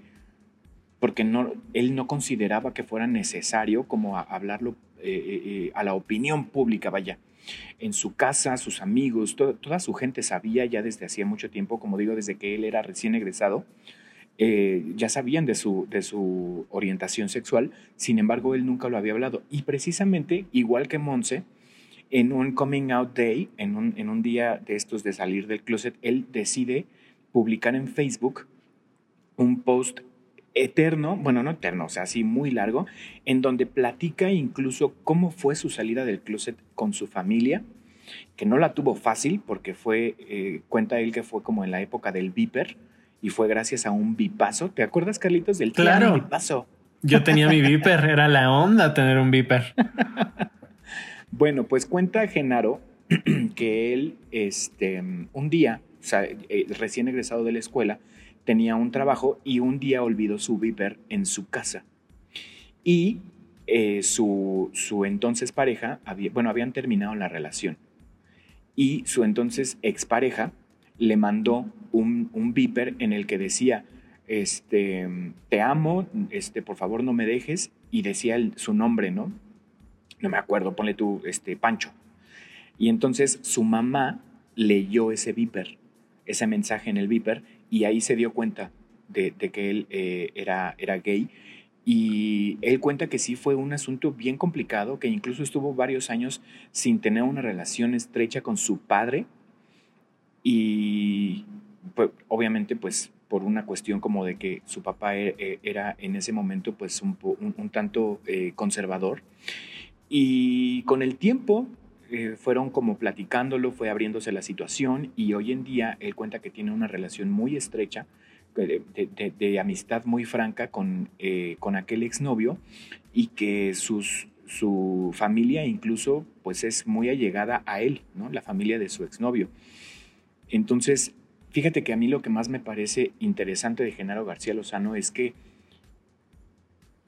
porque no, él no consideraba que fuera necesario como hablarlo eh, eh, a la opinión pública, vaya en su casa, sus amigos, toda su gente sabía ya desde hacía mucho tiempo, como digo, desde que él era recién egresado, eh, ya sabían de su, de su orientación sexual, sin embargo, él nunca lo había hablado. Y precisamente, igual que Monse, en un coming out day, en un, en un día de estos de salir del closet, él decide publicar en Facebook un post eterno, bueno, no eterno, o sea, así muy largo, en donde platica incluso cómo fue su salida del closet con su familia, que no la tuvo fácil porque fue, eh, cuenta él que fue como en la época del Viper y fue gracias a un bipazo. ¿Te acuerdas, Carlitos, del claro. bipazo? Yo tenía mi Viper, era la onda tener un Viper. bueno, pues cuenta Genaro que él, este, un día, o sea, eh, recién egresado de la escuela, tenía un trabajo y un día olvidó su viper en su casa. Y eh, su, su, entonces pareja, bueno, habían terminado la relación. Y su entonces expareja le mandó un, un viper en el que decía, este, te amo, este, por favor no me dejes, y decía su nombre, ¿no? No me acuerdo, ponle tú, este, Pancho. Y entonces su mamá leyó ese viper, ese mensaje en el viper, y ahí se dio cuenta de, que él eh, era, era gay. Y él cuenta que sí fue un asunto bien complicado, que incluso estuvo varios años sin tener una relación estrecha con su padre. Y pues, obviamente pues por una cuestión como de que su papá e, e, era en ese momento pues un, un, tanto eh, conservador. Y con el tiempo eh, fueron como platicándolo, fue abriéndose la situación y hoy en día él cuenta que tiene una relación muy estrecha, de, amistad muy franca con, eh, con aquel exnovio y que sus, su familia incluso pues es muy allegada a él, ¿no? la familia de su exnovio. Entonces, fíjate que a mí lo que más me parece interesante de Genaro García Lozano es que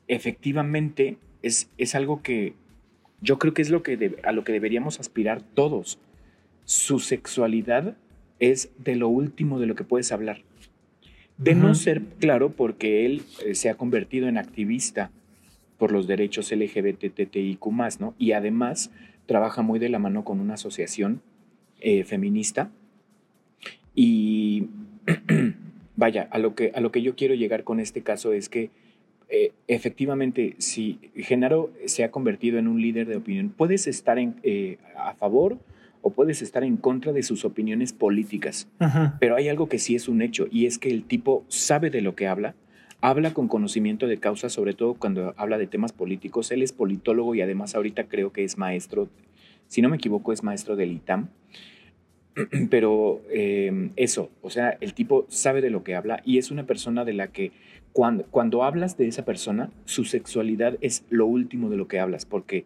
efectivamente es, es algo que yo creo que es lo que a lo que deberíamos aspirar todos. Su sexualidad es de lo último de lo que puedes hablar. De no ser claro, porque él eh, se ha convertido en activista por los derechos LGBTTIQ, ¿no? Y además trabaja muy de la mano con una asociación eh, feminista. Y vaya, a lo, que, a lo que yo quiero llegar con este caso es que eh, efectivamente, si Genaro se ha convertido en un líder de opinión, puedes estar en, eh, a favor o puedes estar en contra de sus opiniones políticas, pero hay algo que sí es un hecho y es que el tipo sabe de lo que habla, habla con conocimiento de causa, sobre todo cuando habla de temas políticos. Él es politólogo y además ahorita creo que es maestro, si no me equivoco, es maestro del ITAM. Pero eh, eso, o sea, el tipo sabe de lo que habla y es una persona de la que cuando, cuando hablas de esa persona, su sexualidad es lo último de lo que hablas, porque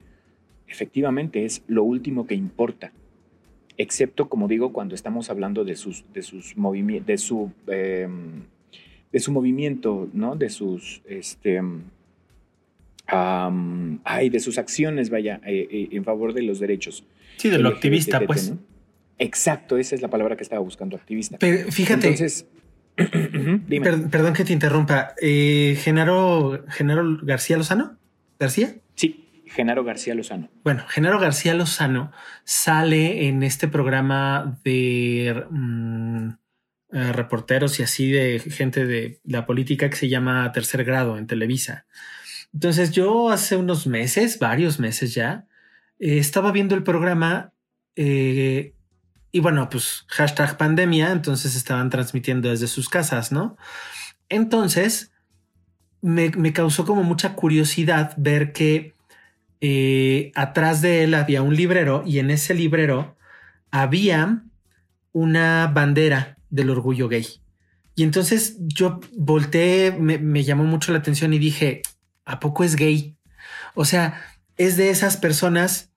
efectivamente es lo último que importa. Excepto, como digo, cuando estamos hablando de sus, de sus de su, em, de su movimiento, ¿no? De sus, este, ay, de sus acciones, vaya, eh, eh, en favor de los derechos. Sí, de lo activista, pues. Exacto, esa es la palabra que estaba buscando, activista. Pero fíjate, Entonces, perdón que te interrumpa. Eh, Genaro, Genaro García Lozano. ¿García? Sí, Genaro García Lozano. Bueno, Genaro García Lozano sale en este programa de mm, eh, reporteros y así de gente de la política que se llama Tercer Grado en Televisa. Entonces yo hace unos meses, varios meses ya, eh, estaba viendo el programa eh, y bueno, pues hashtag pandemia, entonces estaban transmitiendo desde sus casas, ¿no? Entonces me, causó como mucha curiosidad ver que eh, atrás de él había un librero y en ese librero había una bandera del orgullo gay. Y entonces yo volteé, me, me llamó mucho la atención y dije, ¿a poco es gay? O sea, es de esas personas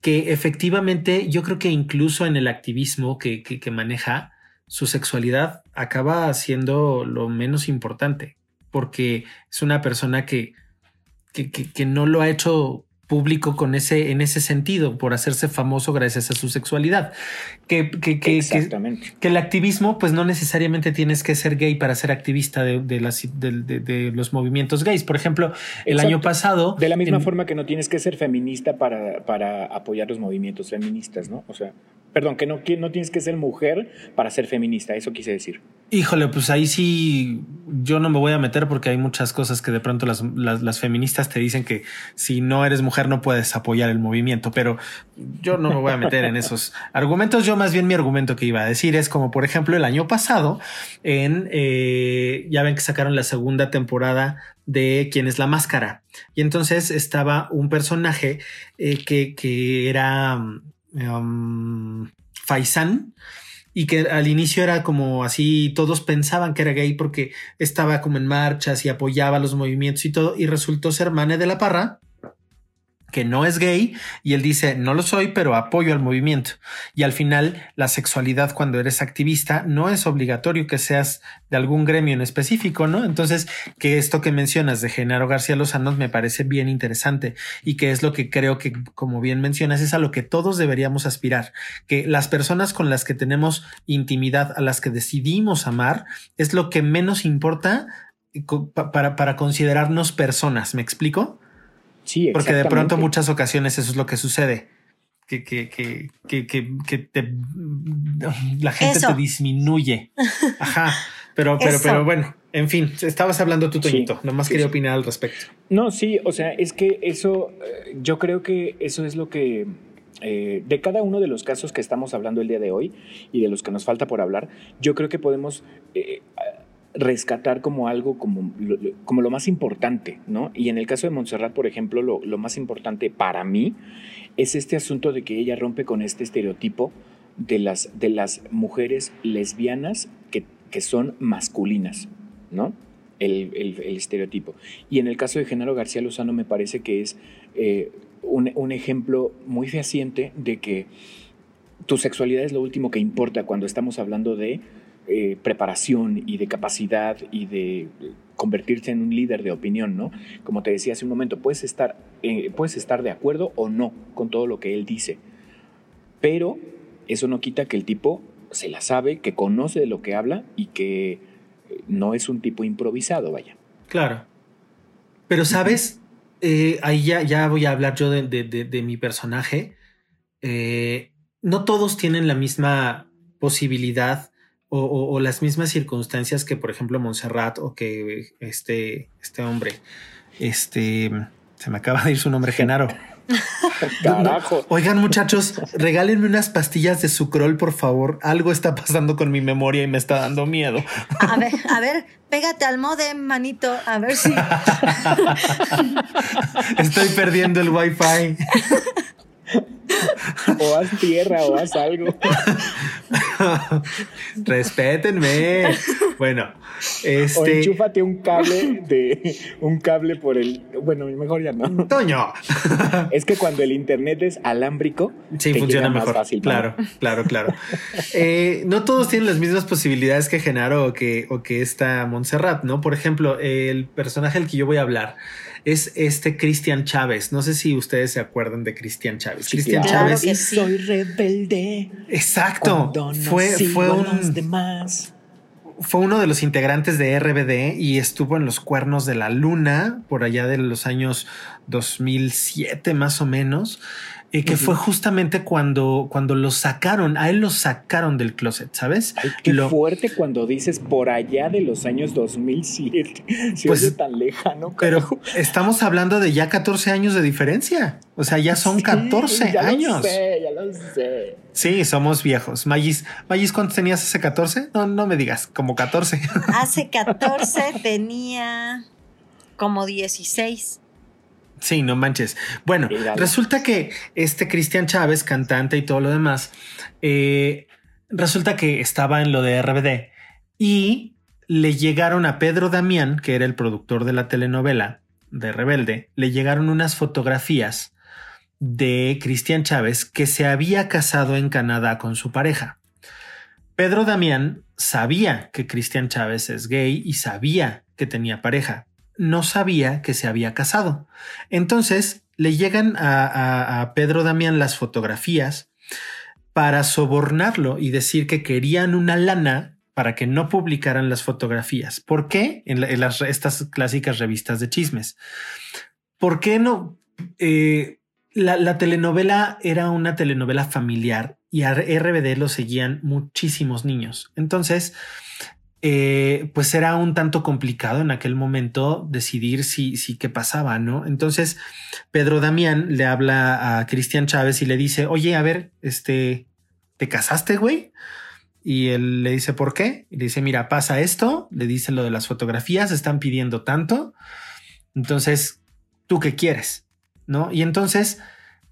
que efectivamente yo creo que incluso en el activismo que, maneja, su sexualidad acaba siendo lo menos importante, porque es una persona que, que, que no lo ha hecho público con ese, en ese sentido, por hacerse famoso gracias a su sexualidad. Que, que, que, que, el activismo, pues no necesariamente tienes que ser gay para ser activista de, de, las, de, los movimientos gays. Por ejemplo, el año pasado... De la misma forma que no tienes que ser feminista para, para apoyar los movimientos feministas, ¿no? O sea, perdón, que no, no tienes que ser mujer para ser feminista, eso quise decir. Híjole, pues ahí sí yo no me voy a meter porque hay muchas cosas que de pronto las, las, feministas te dicen que si no eres mujer no puedes apoyar el movimiento, pero yo no me voy a meter en esos argumentos. Yo más bien mi argumento que iba a decir es como por ejemplo el año pasado en, eh, ya ven que sacaron la segunda temporada de quién es la máscara y entonces estaba un personaje eh, que, que era um, Faisán y que al inicio era como así, todos pensaban que era gay porque estaba como en marchas y apoyaba los movimientos y todo, y resultó ser Mane de la Parra, que no es gay y él dice no lo soy pero apoyo al movimiento y al final la sexualidad cuando eres activista no es obligatorio que seas de algún gremio en específico no entonces que esto que mencionas de Genaro García Lozano me parece bien interesante y que es lo que creo que como bien mencionas es a lo que todos deberíamos aspirar que las personas con las que tenemos intimidad a las que decidimos amar es lo que menos importa para, para considerarnos personas me explico porque de pronto muchas ocasiones eso es lo que sucede. Que, que, que, que, que te, la gente te disminuye. Ajá. Pero, pero, pero bueno, en fin, estabas hablando tú, Toñito. Nomás quería opinar al respecto. No, sí, o sea, es que eso, eh, yo creo que eso es lo que eh, de cada uno de los casos que estamos hablando el día de hoy y de los que nos falta por hablar, yo creo que podemos eh, rescatar como algo como lo, como lo más importante, ¿no? Y en el caso de Montserrat, por ejemplo, lo, lo, más importante para mí es este asunto de que ella rompe con este estereotipo de las, de las mujeres lesbianas que, que son masculinas, ¿no? El, el, estereotipo. Y en el caso de Genaro García Lozano me parece que es eh, un, un ejemplo muy fehaciente de que tu sexualidad es lo último que importa cuando estamos hablando de eh, preparación y de capacidad y de convertirse en un líder de opinión, ¿no? Como te decía hace un momento, puedes estar, eh, puedes estar de acuerdo o no con todo lo que él dice, pero eso no quita que el tipo se la sabe, que conoce de lo que habla y que eh, no es un tipo improvisado, vaya. Claro. Pero, ¿sabes? ahí ya, ya voy a hablar yo de, de mi personaje. no todos tienen la misma posibilidad o, las mismas circunstancias que, por ejemplo, Montserrat o que este, este hombre, este, se me acaba de ir su nombre, Genaro. Carajo. Oigan, muchachos, regálenme unas pastillas de sucrol, por favor. Algo está pasando con mi memoria y me está dando miedo. A ver, a ver, pégate al modem, manito, a ver si. Estoy perdiendo el wifi. o haz tierra o haz algo. Respétenme. Bueno, este. O enchúfate un cable de un cable por el. Bueno, mejor ya no. Toño. Es que cuando el internet es alámbrico, sí, funciona mejor. fácil, claro, claro, claro. Eh, no todos tienen las mismas posibilidades que Genaro o que, o que esta Montserrat, ¿no? Por ejemplo, el personaje del que yo voy a hablar es este Cristian Chávez. No sé si ustedes se acuerdan de Cristian Chávez. Cristian Chávez. Soy rebelde. Exacto. Fue, fue un. demás. fue uno de los integrantes de RBD y estuvo en los cuernos de la luna por allá de los años 2007 más o menos. Y que fue justamente cuando, cuando lo sacaron, a él lo sacaron del closet, ¿sabes? qué fuerte cuando dices por allá de los años 2007. Si pues, tan lejano. Pero estamos hablando de ya 14 años de diferencia. O sea, ya son 14 ya años. Lo sé, ya lo sé. Sí, somos viejos. Magis, Magis, ¿cuántos tenías hace 14? No, no me digas, como 14. Hace 14 tenía como 16. Sí, no manches. Bueno, resulta que este Cristian Chávez, cantante y todo lo demás, eh, resulta que estaba en lo de RBD y le llegaron a Pedro Damián, que era el productor de la telenovela de Rebelde, le llegaron unas fotografías de Cristian Chávez que se había casado en Canadá con su pareja. Pedro Damián sabía que Cristian Chávez es gay y sabía que tenía pareja, no sabía que se había casado. Entonces le llegan a, Pedro Damián las fotografías para sobornarlo y decir que querían una lana para que no publicaran las fotografías. ¿Por qué? En, las, estas clásicas revistas de chismes. ¿Por qué no? Eh, la, la, telenovela era una telenovela familiar y a RBD lo seguían muchísimos niños. Entonces, eh, pues era un tanto complicado en aquel momento decidir si, si qué pasaba, ¿no? Entonces, Pedro Damián le habla a Cristian Chávez y le dice, oye, a ver, este, ¿te casaste, güey? Y él le dice, ¿por qué? Y le dice, mira, pasa esto, le dice lo de las fotografías, están pidiendo tanto. Entonces, ¿tú qué quieres? ¿No? Y entonces,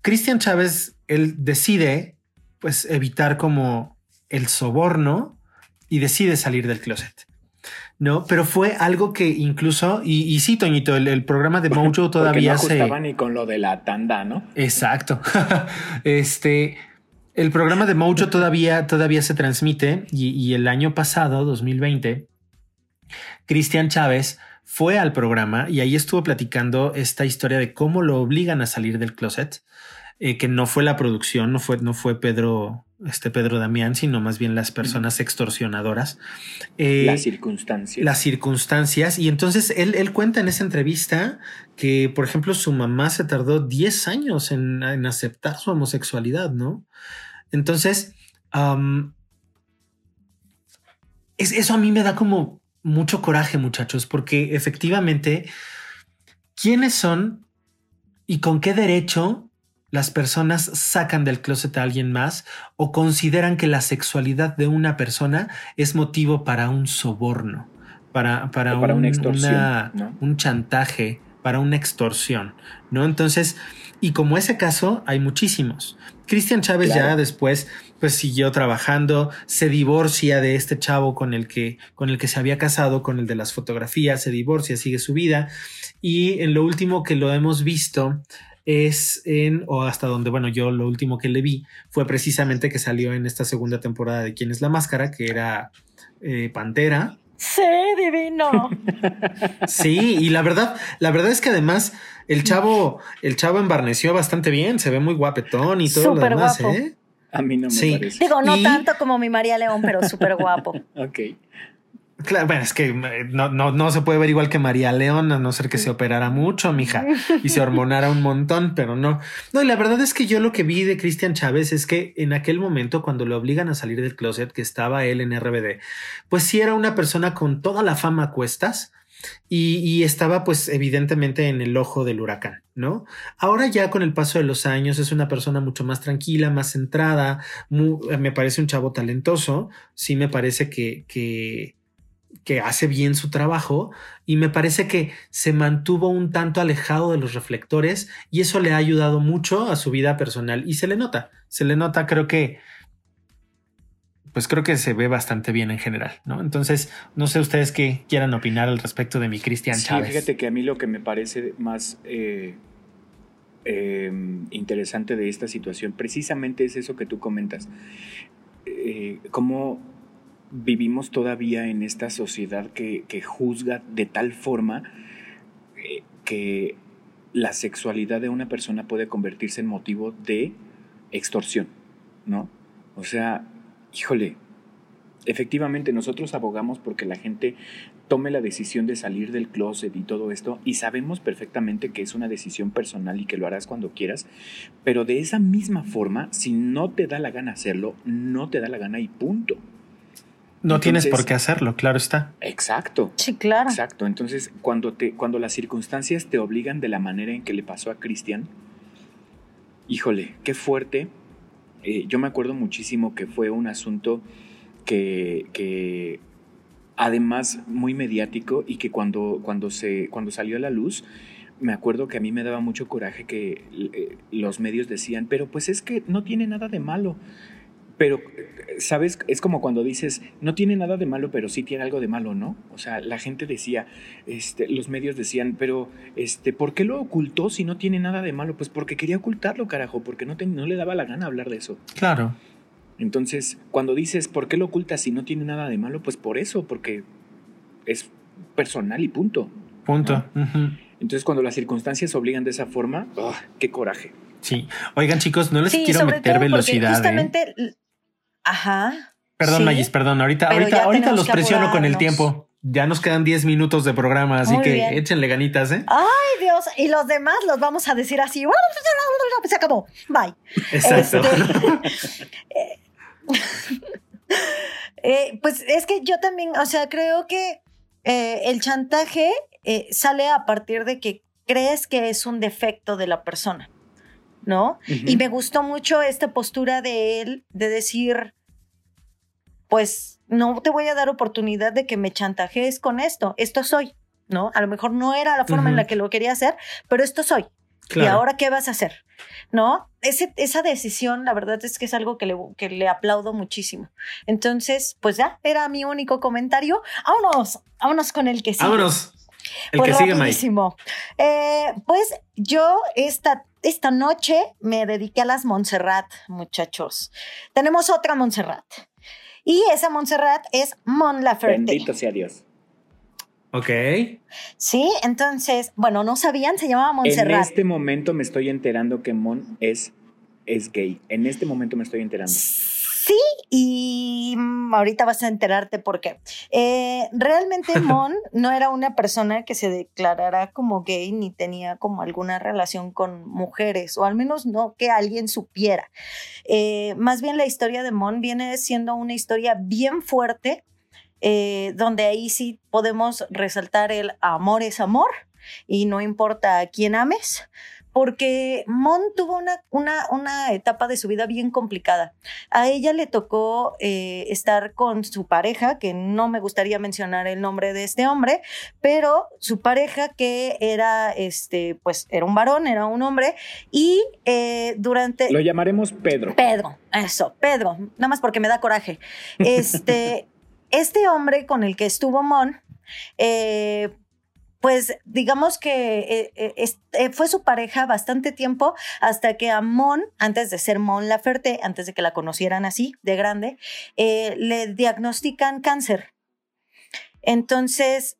Cristian Chávez, él decide, pues, evitar como el soborno y decide salir del closet. ¿no? Pero fue algo que incluso, y, sí, Toñito, el, programa de Mojo todavía no se. ni con lo de la tanda, ¿no? Exacto. este. El programa de Mojo todavía, todavía se transmite y, y el año pasado, 2020, Cristian Chávez fue al programa y ahí estuvo platicando esta historia de cómo lo obligan a salir del closet eh, que no fue la producción, no fue, no fue Pedro, este Pedro Damián, sino más bien las personas extorsionadoras. Eh, las circunstancias. Las circunstancias. Y entonces él, él, cuenta en esa entrevista que, por ejemplo, su mamá se tardó 10 años en, en aceptar su homosexualidad, ¿no? Entonces, es, eso a mí me da como mucho coraje, muchachos, porque efectivamente, ¿quiénes son y con qué derecho las personas sacan del closet a alguien más o consideran que la sexualidad de una persona es motivo para un soborno, para, para, para un, un chantaje, para una extorsión, ¿no? Entonces, y como ese caso, hay muchísimos. Cristian Chávez ya después pues siguió trabajando, se divorcia de este chavo con el que con el que se había casado, con el de las fotografías, se divorcia, sigue su vida y en lo último que lo hemos visto es en, o hasta donde, bueno, yo lo último que le vi fue precisamente que salió en esta segunda temporada de Quién es la Máscara, que era eh, Pantera. Sí, divino. sí, y la verdad, la verdad es que además el chavo, el chavo embarneció bastante bien, se ve muy guapetón y todo lo demás, ¿eh? A mí no me sí. parece. Digo, no tanto como mi María León, pero súper guapo. ok. Claro, bueno, es que eh, no, no, no, se puede ver igual que María León, a no ser que se operara mucho, mija, y se hormonara un montón, pero no. No, y la verdad es que yo lo que vi de Cristian Chávez es que en aquel momento, cuando lo obligan a salir del closet, que estaba él en RBD, pues sí era una persona con toda la fama a cuestas. Y, y, estaba pues evidentemente en el ojo del huracán, ¿no? Ahora ya con el paso de los años es una persona mucho más tranquila, más centrada, me parece un chavo talentoso, sí me parece que, que, que hace bien su trabajo y me parece que se mantuvo un tanto alejado de los reflectores y eso le ha ayudado mucho a su vida personal y se le nota, se le nota creo que pues creo que se ve bastante bien en general, ¿no? Entonces, no sé ustedes qué quieran opinar al respecto de mi Cristian sí, Chávez. Fíjate que a mí lo que me parece más eh, em, interesante de esta situación precisamente es eso que tú comentas. Eh, cómo vivimos todavía en esta sociedad que, juzga de tal forma eh, que la sexualidad de una persona puede convertirse en motivo de extorsión, ¿no? O sea, híjole, Efectivamente, nosotros abogamos porque la gente tome la decisión de salir del closet y todo esto, y sabemos perfectamente que es una decisión personal y que lo harás cuando quieras, pero de esa misma forma, si no te da la gana hacerlo, no te da la gana y punto. No tienes por qué hacerlo, claro está. Exacto. Sí, claro. Exacto. Entonces, cuando, te, cuando las circunstancias te obligan de la manera en que le pasó a Cristian, híjole, qué fuerte. Eh, yo me acuerdo muchísimo que fue un asunto que, además muy mediático y que cuando, cuando, se, cuando salió a la luz, me acuerdo que a mí me daba mucho coraje que eh, los medios decían, pero pues es que no tiene nada de malo. Pero, ¿sabes? Es como cuando dices, no tiene nada de malo, pero sí tiene algo de malo, ¿no? O sea, la gente decía, este, los medios decían, pero, este, ¿por qué lo ocultó si no tiene nada de malo? Pues porque quería ocultarlo, carajo, porque no, no le daba la gana hablar de eso. Claro. Entonces, cuando dices, ¿por qué lo ocultas si no tiene nada de malo? Pues por eso, porque es personal y punto. Punto. Entonces, cuando las circunstancias obligan de esa forma, ¡ah! ¡qué coraje! Sí. Oigan, chicos, no les quiero meter velocidad. ¿eh? Ajá. Perdón, Magis, perdón. Ahorita, ahorita, ahorita los presiono con el tiempo. Ya nos quedan 10 minutos de programa, así que échenle ganitas, ¿eh? Ay, Dios. Y los demás los vamos a decir así. Se acabó. Bye. Exacto. Este, Eh, pues es que yo también, o sea, creo que eh, el chantaje eh, sale a partir de que crees que es un defecto de la persona, ¿no? Y me gustó mucho esta postura de él de decir, pues no te voy a dar oportunidad de que me chantajees con esto, esto soy, ¿no? A lo mejor no era la forma en la que lo quería hacer, pero esto soy. ¿Y ahora qué vas a hacer? ¿No? Ese, esa decisión, la verdad es que es algo que le, que le aplaudo muchísimo. Entonces, pues ya, era mi único comentario. Vámonos, vámonos con el que sigue. Vámonos. El que sigue, eh, pues yo esta, esta noche me dediqué a las Montserrat, muchachos. Tenemos otra Montserrat. Y esa Montserrat es Mon Laferte. Bendito sea Dios. Ok. Sí, entonces, bueno, no sabían, se llamaba Montserrat. En este momento me estoy enterando que Mon es, es gay. En este momento me estoy enterando. Sí, y mm, ahorita vas a enterarte por qué. Eh, realmente Mon no era una persona que se declarara como gay ni tenía como alguna relación con mujeres, o al menos no que alguien supiera. Eh, más bien la historia de Mon viene siendo una historia bien fuerte eh, donde ahí sí podemos resaltar el amor es amor y no importa a quién ames, porque Mon tuvo una, una, una, etapa de su vida bien complicada. A ella le tocó eh, estar con su pareja, que no me gustaría mencionar el nombre de este hombre, pero su pareja que era, este, pues, era un varón, era un hombre, y eh, durante... Lo llamaremos Pedro. Pedro, eso, Pedro, nada más porque me da coraje. Este... Este hombre con el que estuvo Mon, eh, pues digamos que eh, eh, fue su pareja bastante tiempo hasta que a Mon, antes de ser Mon Laferte, antes de que la conocieran así, de grande, le diagnostican cáncer. Entonces,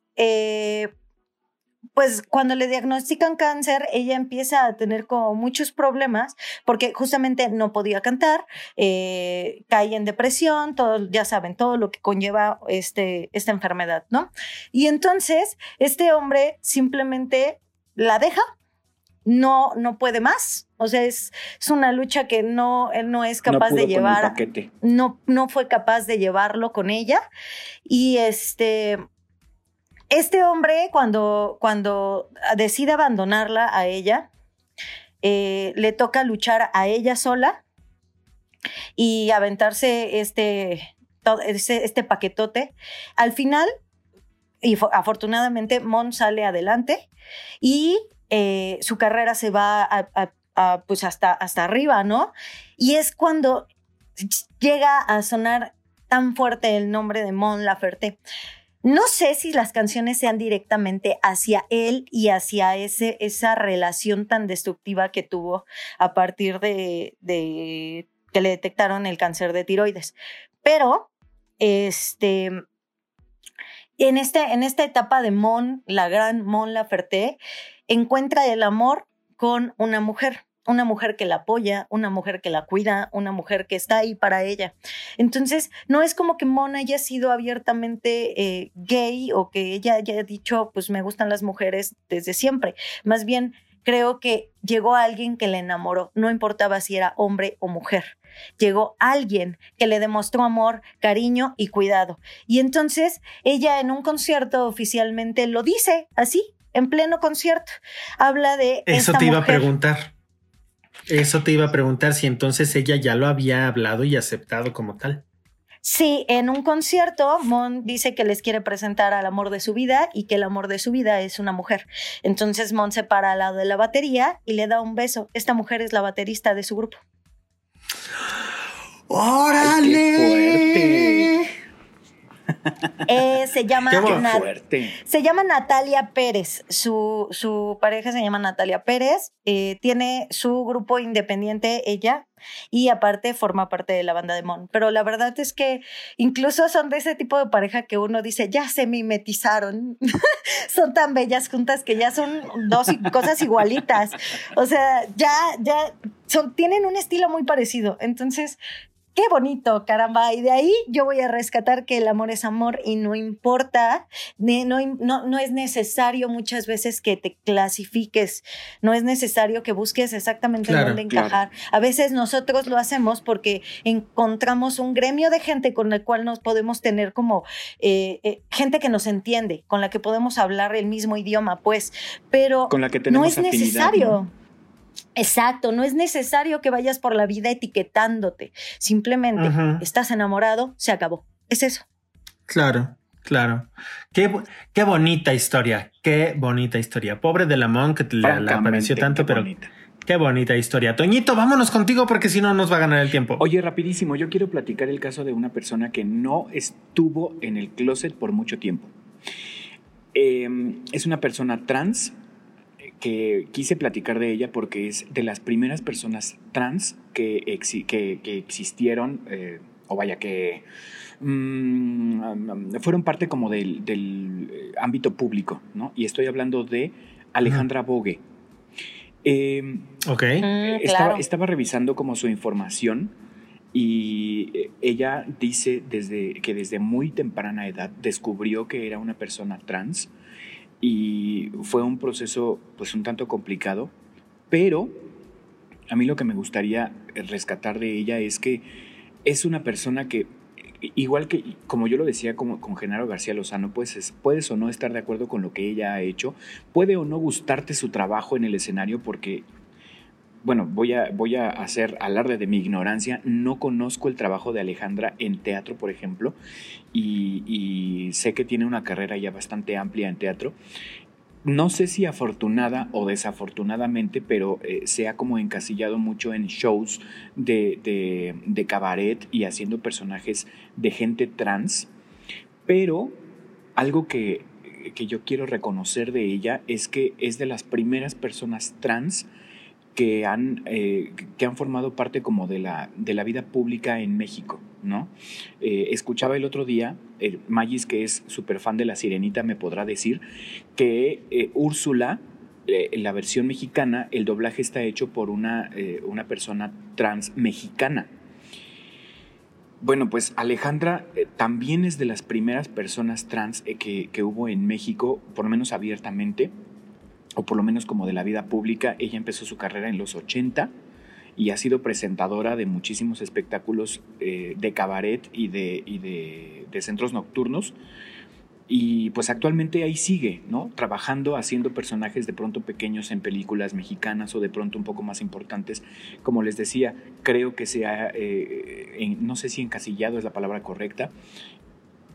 pues cuando le diagnostican cáncer, ella empieza a tener como muchos problemas porque justamente no podía cantar, eh, cae en depresión, todo, ya saben, todo lo que conlleva este, esta enfermedad, ¿no? Y entonces este hombre simplemente la deja, no, no puede más. O sea, es, es una lucha que no, él no es capaz de llevar. No, no fue capaz de llevarlo con ella. Y este este hombre, cuando, cuando decide abandonarla a ella, eh, le toca luchar a ella sola y aventarse este, este, paquetote. Al final, y afortunadamente, Mon sale adelante y eh, su carrera se va pues hasta, hasta arriba, ¿no? Y es cuando llega a sonar tan fuerte el nombre de Mon Laferte. No sé si las canciones sean directamente hacia él y hacia esa relación tan destructiva que tuvo a partir de, que le detectaron el cáncer de tiroides. Pero, este, en, este, en esta etapa de Mon, la gran Mon Laferte, encuentra el amor con una mujer. Una mujer que la apoya, una mujer que la cuida, una mujer que está ahí para ella. Entonces, no es como que Mon haya sido abiertamente eh, gay o que ella haya dicho, pues me gustan las mujeres desde siempre. Más bien, creo que llegó alguien que le enamoró, no importaba si era hombre o mujer. Llegó alguien que le demostró amor, cariño y cuidado. Y entonces ella en un concierto oficialmente lo dice así, en pleno concierto. Habla de... Eso te iba a preguntar. Eso te iba a preguntar si entonces ella ya lo había hablado y aceptado como tal. Sí, en un concierto, Mon dice que les quiere presentar al amor de su vida y que el amor de su vida es una mujer. Entonces Mon se para al lado de la batería y le da un beso. Esta mujer es la baterista de su grupo. ¡Órale! Eh, se llama se llama Natalia Pérez. Su, su, pareja se llama Natalia Pérez. Eh, tiene su grupo independiente ella y aparte forma parte de la banda de Mon. Pero la verdad es que incluso son de ese tipo de pareja que uno dice ya se mimetizaron. son tan bellas juntas que ya son dos cosas igualitas. O sea, ya ya son tienen un estilo muy parecido. Entonces qué bonito, caramba. Y de ahí yo voy a rescatar que el amor es amor y no importa, no, no, es necesario muchas veces que te clasifiques, no es necesario que busques exactamente dónde encajar. A veces nosotros lo hacemos porque encontramos un gremio de gente con el cual nos podemos tener como eh, eh, gente que nos entiende, con la que podemos hablar el mismo idioma, pues, pero con la que no es necesario. Exacto, no es necesario que vayas por la vida etiquetándote. Simplemente estás enamorado, se acabó. Es eso. Claro, claro. Qué, qué bonita historia, qué bonita historia. Pobre de la Mon que le, apareció tanto, pero qué bonita historia. Toñito, vámonos contigo porque si no nos va a ganar el tiempo. Oye, rapidísimo, yo quiero platicar el caso de una persona que no estuvo en el closet por mucho tiempo. Em, es una persona trans que quise platicar de ella porque es de las primeras personas trans que, que, existieron, eh, o vaya, que mm, fueron parte como del, eh, ámbito público, ¿no? Y estoy hablando de Alejandra Bogue. Em, ok. Mm, estaba, estaba, revisando como su información y eh, ella dice desde, que desde muy temprana edad descubrió que era una persona trans y fue un proceso pues un tanto complicado, pero a mí lo que me gustaría rescatar de ella es que es una persona que igual que como yo lo decía como, con Genaro García Lozano, pues puedes o no estar de acuerdo con lo que ella ha hecho, puede o no gustarte su trabajo en el escenario porque bueno, voy a, voy a hacer alarde de mi ignorancia, no conozco el trabajo de Alejandra en teatro, por ejemplo, y, sé que tiene una carrera ya bastante amplia en teatro. No sé si afortunada o desafortunadamente, pero eh, se ha como encasillado mucho en shows de, de cabaret y haciendo personajes de gente trans, pero algo que, que yo quiero reconocer de ella es que es de las primeras personas trans que han, eh, que han formado parte como de la, de la vida pública en México, ¿no? Eh, escuchaba el otro día, eh, Magis, que es súper fan de La Sirenita, me podrá decir que Úrsula, la versión mexicana, el doblaje está hecho por una, una persona trans mexicana. Bueno, pues Alejandra también es de las primeras personas trans que, que hubo en México, por lo menos abiertamente o por lo menos como de la vida pública. Ella empezó su carrera en los 80 y ha sido presentadora de muchísimos espectáculos eh, de cabaret y, de, y de, centros nocturnos. Y pues actualmente ahí sigue, ¿no? Trabajando, haciendo personajes de pronto pequeños en películas mexicanas o de pronto un poco más importantes. Como les decía, creo que se eh, no sé si encasillado es la palabra correcta,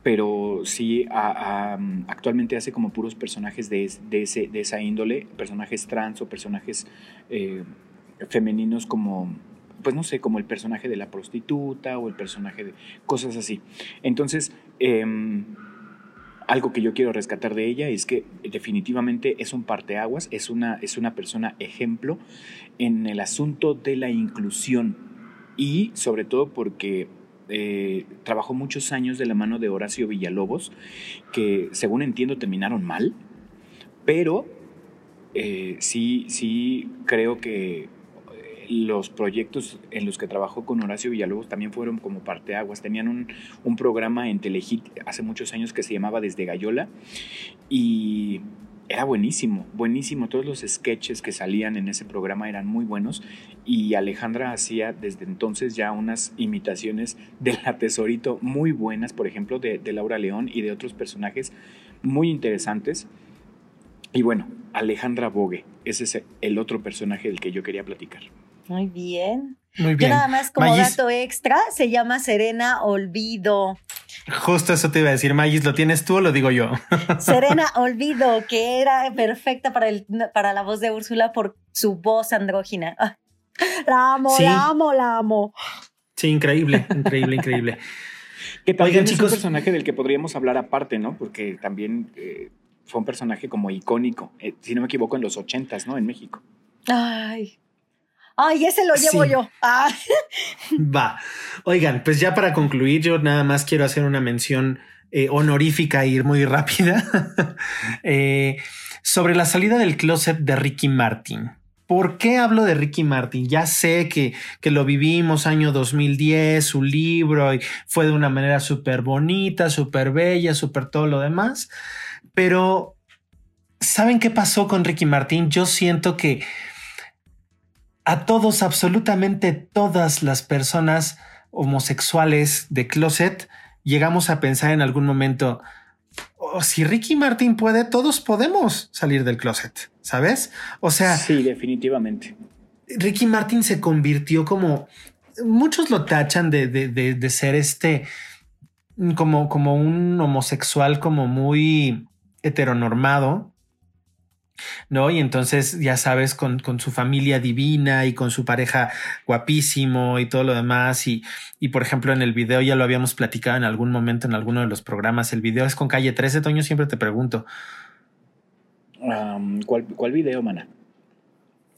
pero sí actualmente hace como puros personajes de, ese, de esa índole, personajes trans o personajes eh, femeninos como, pues no sé, como el personaje de la prostituta o el personaje de cosas así. Entonces, em, algo que yo quiero rescatar de ella es que definitivamente es un parteaguas, es una, es una persona ejemplo en el asunto de la inclusión y sobre todo porque eh, trabajó muchos años de la mano de Horacio Villalobos, que según entiendo terminaron mal, pero eh, sí, sí creo que los proyectos en los que trabajó con Horacio Villalobos también fueron como parteaguas. Tenían un, un programa en Telehit hace muchos años que se llamaba Desde Gallola y era buenísimo, buenísimo. Todos los sketches que salían en ese programa eran muy buenos y Alejandra hacía desde entonces ya unas imitaciones de la Tesorito muy buenas, por ejemplo, de, de Laura León y de otros personajes muy interesantes. Y bueno, Alejandra Bogue, ese es el otro personaje del que yo quería platicar. Muy bien. Muy bien. Yo nada más como dato extra, se llama Serena Olvido. Justo eso te iba a decir, Magis, ¿lo tienes tú o lo digo yo? Serena Olvido, que era perfecta para, el, para la voz de Úrsula por su voz andrógina. La amo, la amo, la amo. Sí, increíble, increíble, increíble. Que también es un personaje del que podríamos hablar aparte, ¿no? Porque también eh, fue un personaje como icónico, eh, si no me equivoco, en los ochentas, ¿no? En México. Ay, Ay, ese lo llevo yo. Ah. Va. Oigan, pues ya para concluir, yo nada más quiero hacer una mención eh, honorífica e ir muy rápida eh, sobre la salida del closet de Ricky Martin. ¿Por qué hablo de Ricky Martin? Ya sé que, que lo vivimos año 2010, su libro, y fue de una manera súper bonita, súper bella, súper todo lo demás. Pero, ¿saben qué pasó con Ricky Martin? Yo siento que a todos, absolutamente todas las personas homosexuales de closet, llegamos a pensar en algún momento, oh, si Ricky Martin puede, todos podemos salir del closet, ¿sabes? O sea... Sí, definitivamente. Ricky Martin se convirtió como... Muchos lo tachan de, de, de ser este... Como, como un homosexual como muy heteronormado, ¿no? Y entonces, ya sabes, con, con, su familia divina y con su pareja guapísimo y todo lo demás. Y, y, por ejemplo, en el video ya lo habíamos platicado en algún momento en alguno de los programas. El video es con calle 13, Toño, siempre te pregunto. ¿cuál, ¿Cuál video, mana?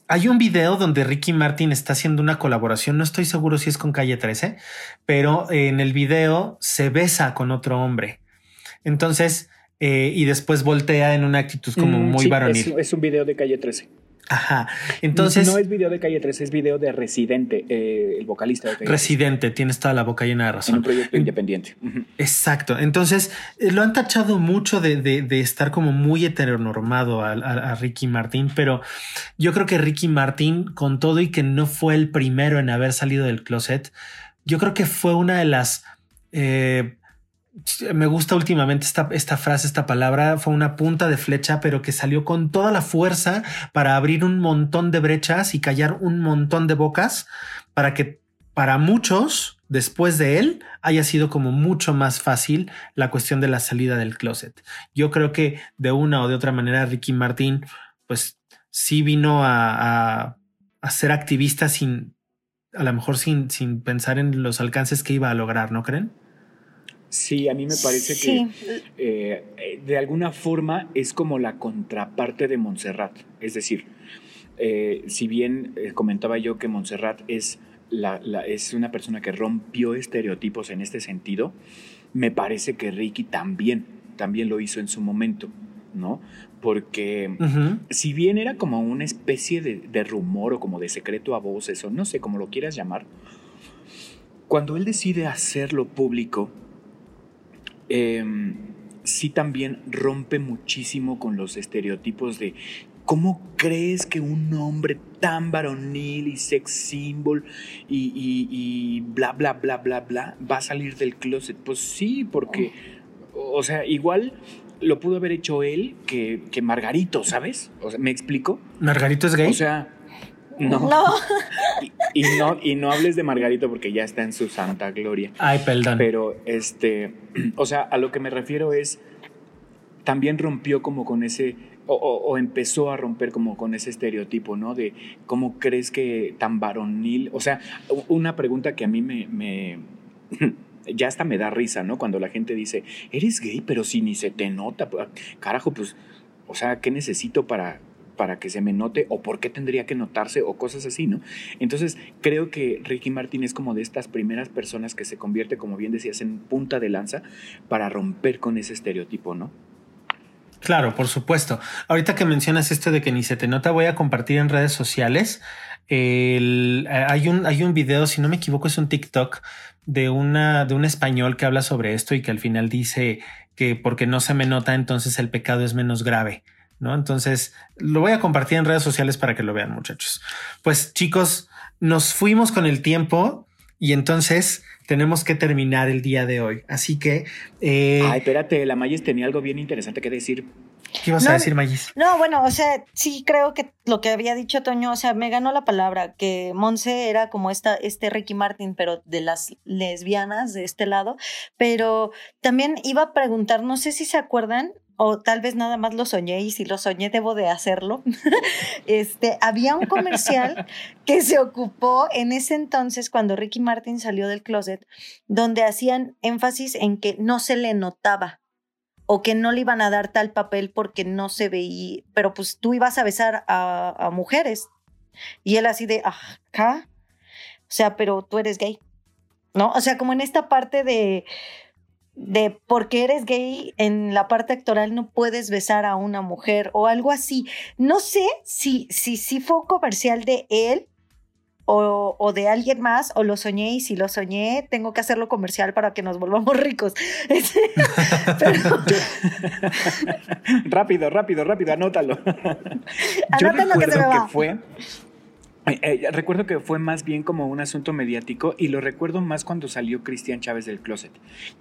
Hay un video donde Ricky Martin está haciendo una colaboración, no estoy seguro si es con Calle 13, pero en el video se besa con otro hombre. Entonces, eh, y después voltea en una actitud como mm, muy varonil. Es, un video de calle 13. Ajá. Entonces. No es video de calle 13, es video de Residente, eh, el vocalista de Residente, tienes toda la boca llena de razón. En un proyecto independiente. Exacto. Entonces, eh, lo han tachado mucho de, de, estar como muy heteronormado a, a, Ricky Martin, pero yo creo que Ricky Martin, con todo y que no fue el primero en haber salido del closet, yo creo que fue una de las me gusta últimamente esta, esta frase, esta palabra, fue una punta de flecha, pero que salió con toda la fuerza para abrir un montón de brechas y callar un montón de bocas para que para muchos, después de él, haya sido como mucho más fácil la cuestión de la salida del closet. Yo creo que de una o de otra manera Ricky Martín, pues sí vino a, a, ser activista sin, a lo mejor sin, sin pensar en los alcances que iba a lograr, ¿no creen? Sí, a mí me parece que eh, de alguna forma es como la contraparte de Montserrat. Es decir, eh, si bien eh, comentaba yo que Montserrat es, la, es una persona que rompió estereotipos en este sentido, me parece que Ricky también, también lo hizo en su momento, ¿no? Porque si bien era como una especie de, de rumor o como de secreto a voces o no sé cómo lo quieras llamar, cuando él decide hacerlo público, eh, sí también rompe muchísimo con los estereotipos de ¿Cómo crees que un hombre tan varonil y sex symbol y, bla, bla, bla, bla, bla va a salir del closet? Pues sí, porque, o sea, igual lo pudo haber hecho él que, que Margarito, ¿sabes? O sea, ¿me explico? ¿Margarito es gay? O sea, no. Y, no, y no hables de Margarito porque ya está en su santa gloria. Ay, perdón. Pero, este, o sea, a lo que me refiero es, también rompió como con ese, o, empezó a romper como con ese estereotipo, ¿no? De cómo crees que tan varonil, o sea, una pregunta que a mí me, me ya hasta me da risa, ¿no? Cuando la gente dice, eres gay, pero si ni se te nota, carajo, pues, o sea, ¿qué necesito para para que se me note o por qué tendría que notarse o cosas así, ¿no? Entonces creo que Ricky Martin es como de estas primeras personas que se convierte, como bien decías, en punta de lanza para romper con ese estereotipo, ¿no? Claro, por supuesto. Ahorita que mencionas esto de que ni se te nota, voy a compartir en redes sociales el, hay, un, hay un video, si no me equivoco, es un TikTok de, una, de un español que habla sobre esto y que al final dice que porque no se me nota, entonces el pecado es menos grave. ¿No? Entonces lo voy a compartir en redes sociales para que lo vean, muchachos. Pues chicos, nos fuimos con el tiempo y entonces tenemos que terminar el día de hoy. Así que. Eh, Ay, espérate, la Mayis tenía algo bien interesante que decir. ¿Qué ibas a decir, Mayis? No, bueno, o sea, sí creo que lo que había dicho Toño, o sea, me ganó la palabra, que Monse era como esta, este Ricky Martin, pero de las lesbianas de este lado. Pero también iba a preguntar, no sé si se acuerdan, o tal vez nada más lo soñé y si lo soñé debo de hacerlo. este, había un comercial que se ocupó en ese entonces cuando Ricky Martin salió del closet, donde hacían énfasis en que no se le notaba o que no le iban a dar tal papel porque no se veía, pero pues tú ibas a besar a, mujeres y él así de, acá, o sea, pero tú eres gay, ¿no? O sea, como en esta parte de de porque eres gay en la parte actoral no puedes besar a una mujer o algo así. No sé si si, si fue un comercial de él o, o, de alguien más, o lo soñé y si lo soñé, tengo que hacerlo comercial para que nos volvamos ricos. rápido, rápido, rápido, anótalo. Anótalo que se me va. Que fue eh, eh, recuerdo que fue más bien como un asunto mediático y lo recuerdo más cuando salió Cristian Chávez del closet,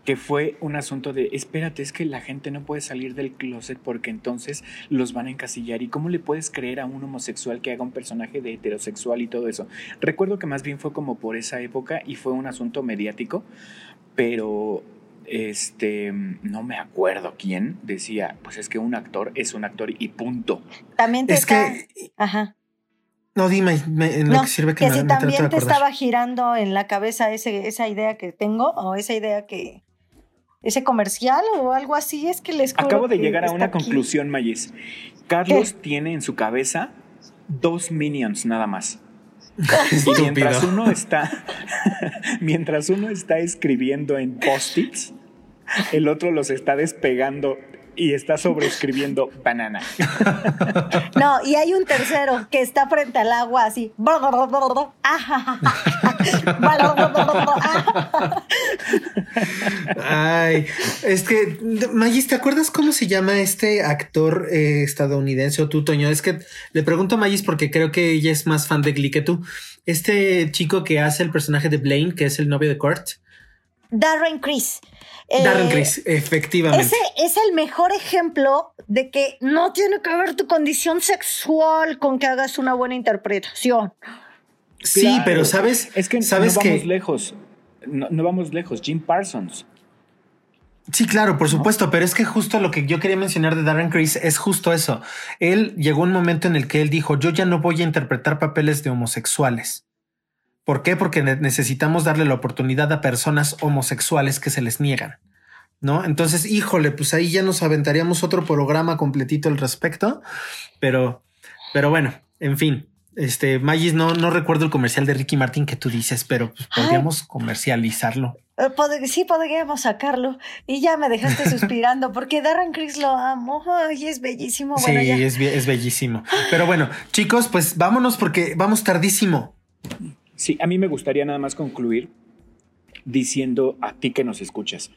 que fue un asunto de, espérate, es que la gente no puede salir del closet porque entonces los van a encasillar y cómo le puedes creer a un homosexual que haga un personaje de heterosexual y todo eso. Recuerdo que más bien fue como por esa época y fue un asunto mediático, pero este, no me acuerdo quién decía, pues es que un actor es un actor y punto. También te es que... Ajá. No, dime, en lo que sirve que, que si también te estaba girando en la cabeza ese, esa idea que tengo o esa idea que ese comercial o algo así es que les acabo de llegar a una conclusión, Mayis. Carlos tiene en su cabeza dos minions nada más. y mientras uno está mientras uno está escribiendo en post-its, el otro los está despegando y está sobreescribiendo banana. No, y hay un tercero que está frente al agua así. Ay, es que, Magis, ¿te acuerdas cómo se llama este actor eh, estadounidense o tú, Toño? Es que le pregunto a Magis porque creo que ella es más fan de Glee que tú. Este chico que hace el personaje de Blaine, que es el novio de Kurt. Darren Chris. Darren eh, Chris, efectivamente. Ese es el mejor ejemplo de que no tiene que ver tu condición sexual con que hagas una buena interpretación. Sí, pero sabes, es que sabes no vamos lejos. No, vamos lejos. Jim Parsons. Sí, claro, por supuesto, pero es que justo lo que yo quería mencionar de Darren Chris es justo eso. Él llegó un momento en el que él dijo, yo ya no voy a interpretar papeles de homosexuales. ¿Por qué? Porque necesitamos darle la oportunidad a personas homosexuales que se les niegan. ¿No? Entonces, híjole, pues ahí ya nos aventaríamos otro programa completito al respecto. Pero, pero bueno, en fin. Este, Magis, no, no recuerdo el comercial de Ricky Martin que tú dices, pero pues, podríamos comercializarlo. Eh, sí, podríamos sacarlo. Y ya me dejaste suspirando porque Darren Chris lo amo y es bellísimo. sí, es, es bellísimo. Pero bueno, chicos, pues vámonos porque vamos tardísimo. Sí, a mí me gustaría nada más concluir diciendo a ti que nos escuchas,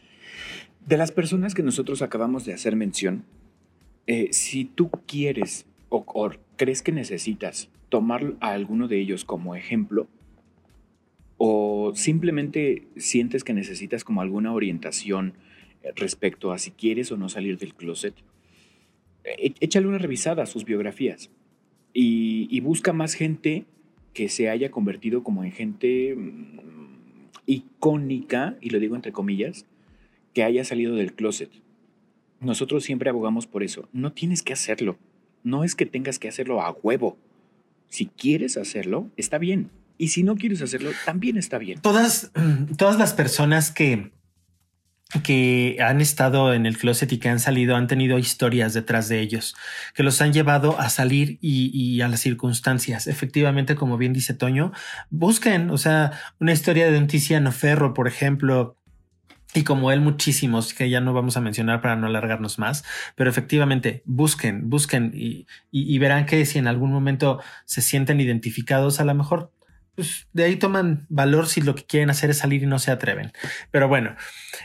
de las personas que nosotros acabamos de hacer mención, eh, si tú quieres o, crees que necesitas tomar a alguno de ellos como ejemplo, o simplemente sientes que necesitas como alguna orientación respecto a si quieres o no salir del closet, eh, échale una revisada a sus biografías y busca más gente que se haya convertido como en gente mm, icónica, y lo digo entre comillas, que haya salido del closet. Nosotros siempre abogamos por eso. No tienes que hacerlo. No es que tengas que hacerlo a huevo. Si quieres hacerlo, está bien. Y si no quieres hacerlo, también está bien. Todas, todas las personas que, que han estado en el closet y que han salido han tenido historias detrás de ellos que los han llevado a salir y, a las circunstancias. Efectivamente, como bien dice Toño, busquen, o sea, una historia de un Tiziano Ferro, por ejemplo, y como él muchísimos que ya no vamos a mencionar para no alargarnos más, pero efectivamente busquen, busquen y, y, verán que si en algún momento se sienten identificados, a lo mejor pues de ahí toman valor si lo que quieren hacer es salir y no se atreven. Pero bueno,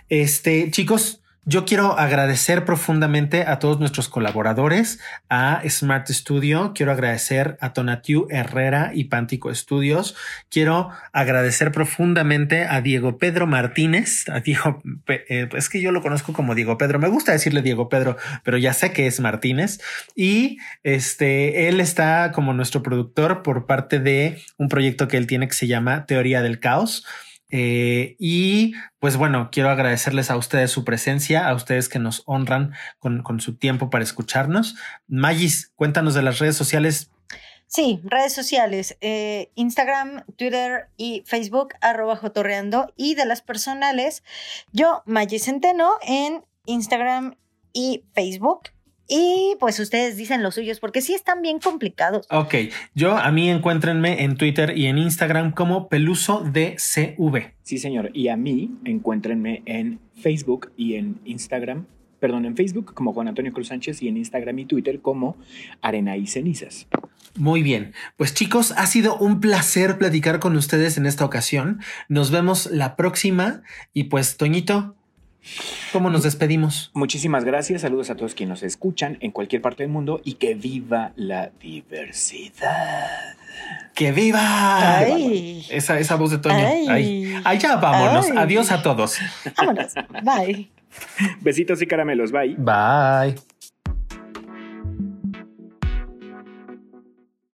este chicos, yo quiero agradecer profundamente a todos nuestros colaboradores, a Smart Studio, quiero agradecer a Tonatiu Herrera y Pántico Studios, quiero agradecer profundamente a Diego Pedro Martínez, a Diego, eh, es que yo lo conozco como Diego Pedro, me gusta decirle Diego Pedro, pero ya sé que es Martínez. Y este, él está como nuestro productor por parte de un proyecto que él tiene que se llama Teoría del Caos. Eh, y pues bueno, quiero agradecerles a ustedes su presencia, a ustedes que nos honran con, su tiempo para escucharnos. Magis, cuéntanos de las redes sociales. Sí, redes sociales, eh, Instagram, Twitter y Facebook, arroba jotorreando. Y de las personales, yo, Magis Centeno, en Instagram y Facebook. Y pues ustedes dicen los suyos, porque sí están bien complicados. Ok, yo a mí encuéntrenme en Twitter y en Instagram como Peluso DCV. Sí, señor. Y a mí encuéntrenme en Facebook y en Instagram, perdón, en Facebook como Juan Antonio Cruz Sánchez y en Instagram y Twitter como Arena y Cenizas. Muy bien, pues chicos, ha sido un placer platicar con ustedes en esta ocasión. Nos vemos la próxima y pues Toñito, ¿Cómo nos despedimos? Muchísimas gracias, saludos a todos quienes nos escuchan en cualquier parte del mundo y que viva la diversidad. ¡Que viva! Esa, esa voz de Toño. Allá vámonos. Adiós a todos. Vámonos. Bye. Besitos y caramelos. Bye. Bye.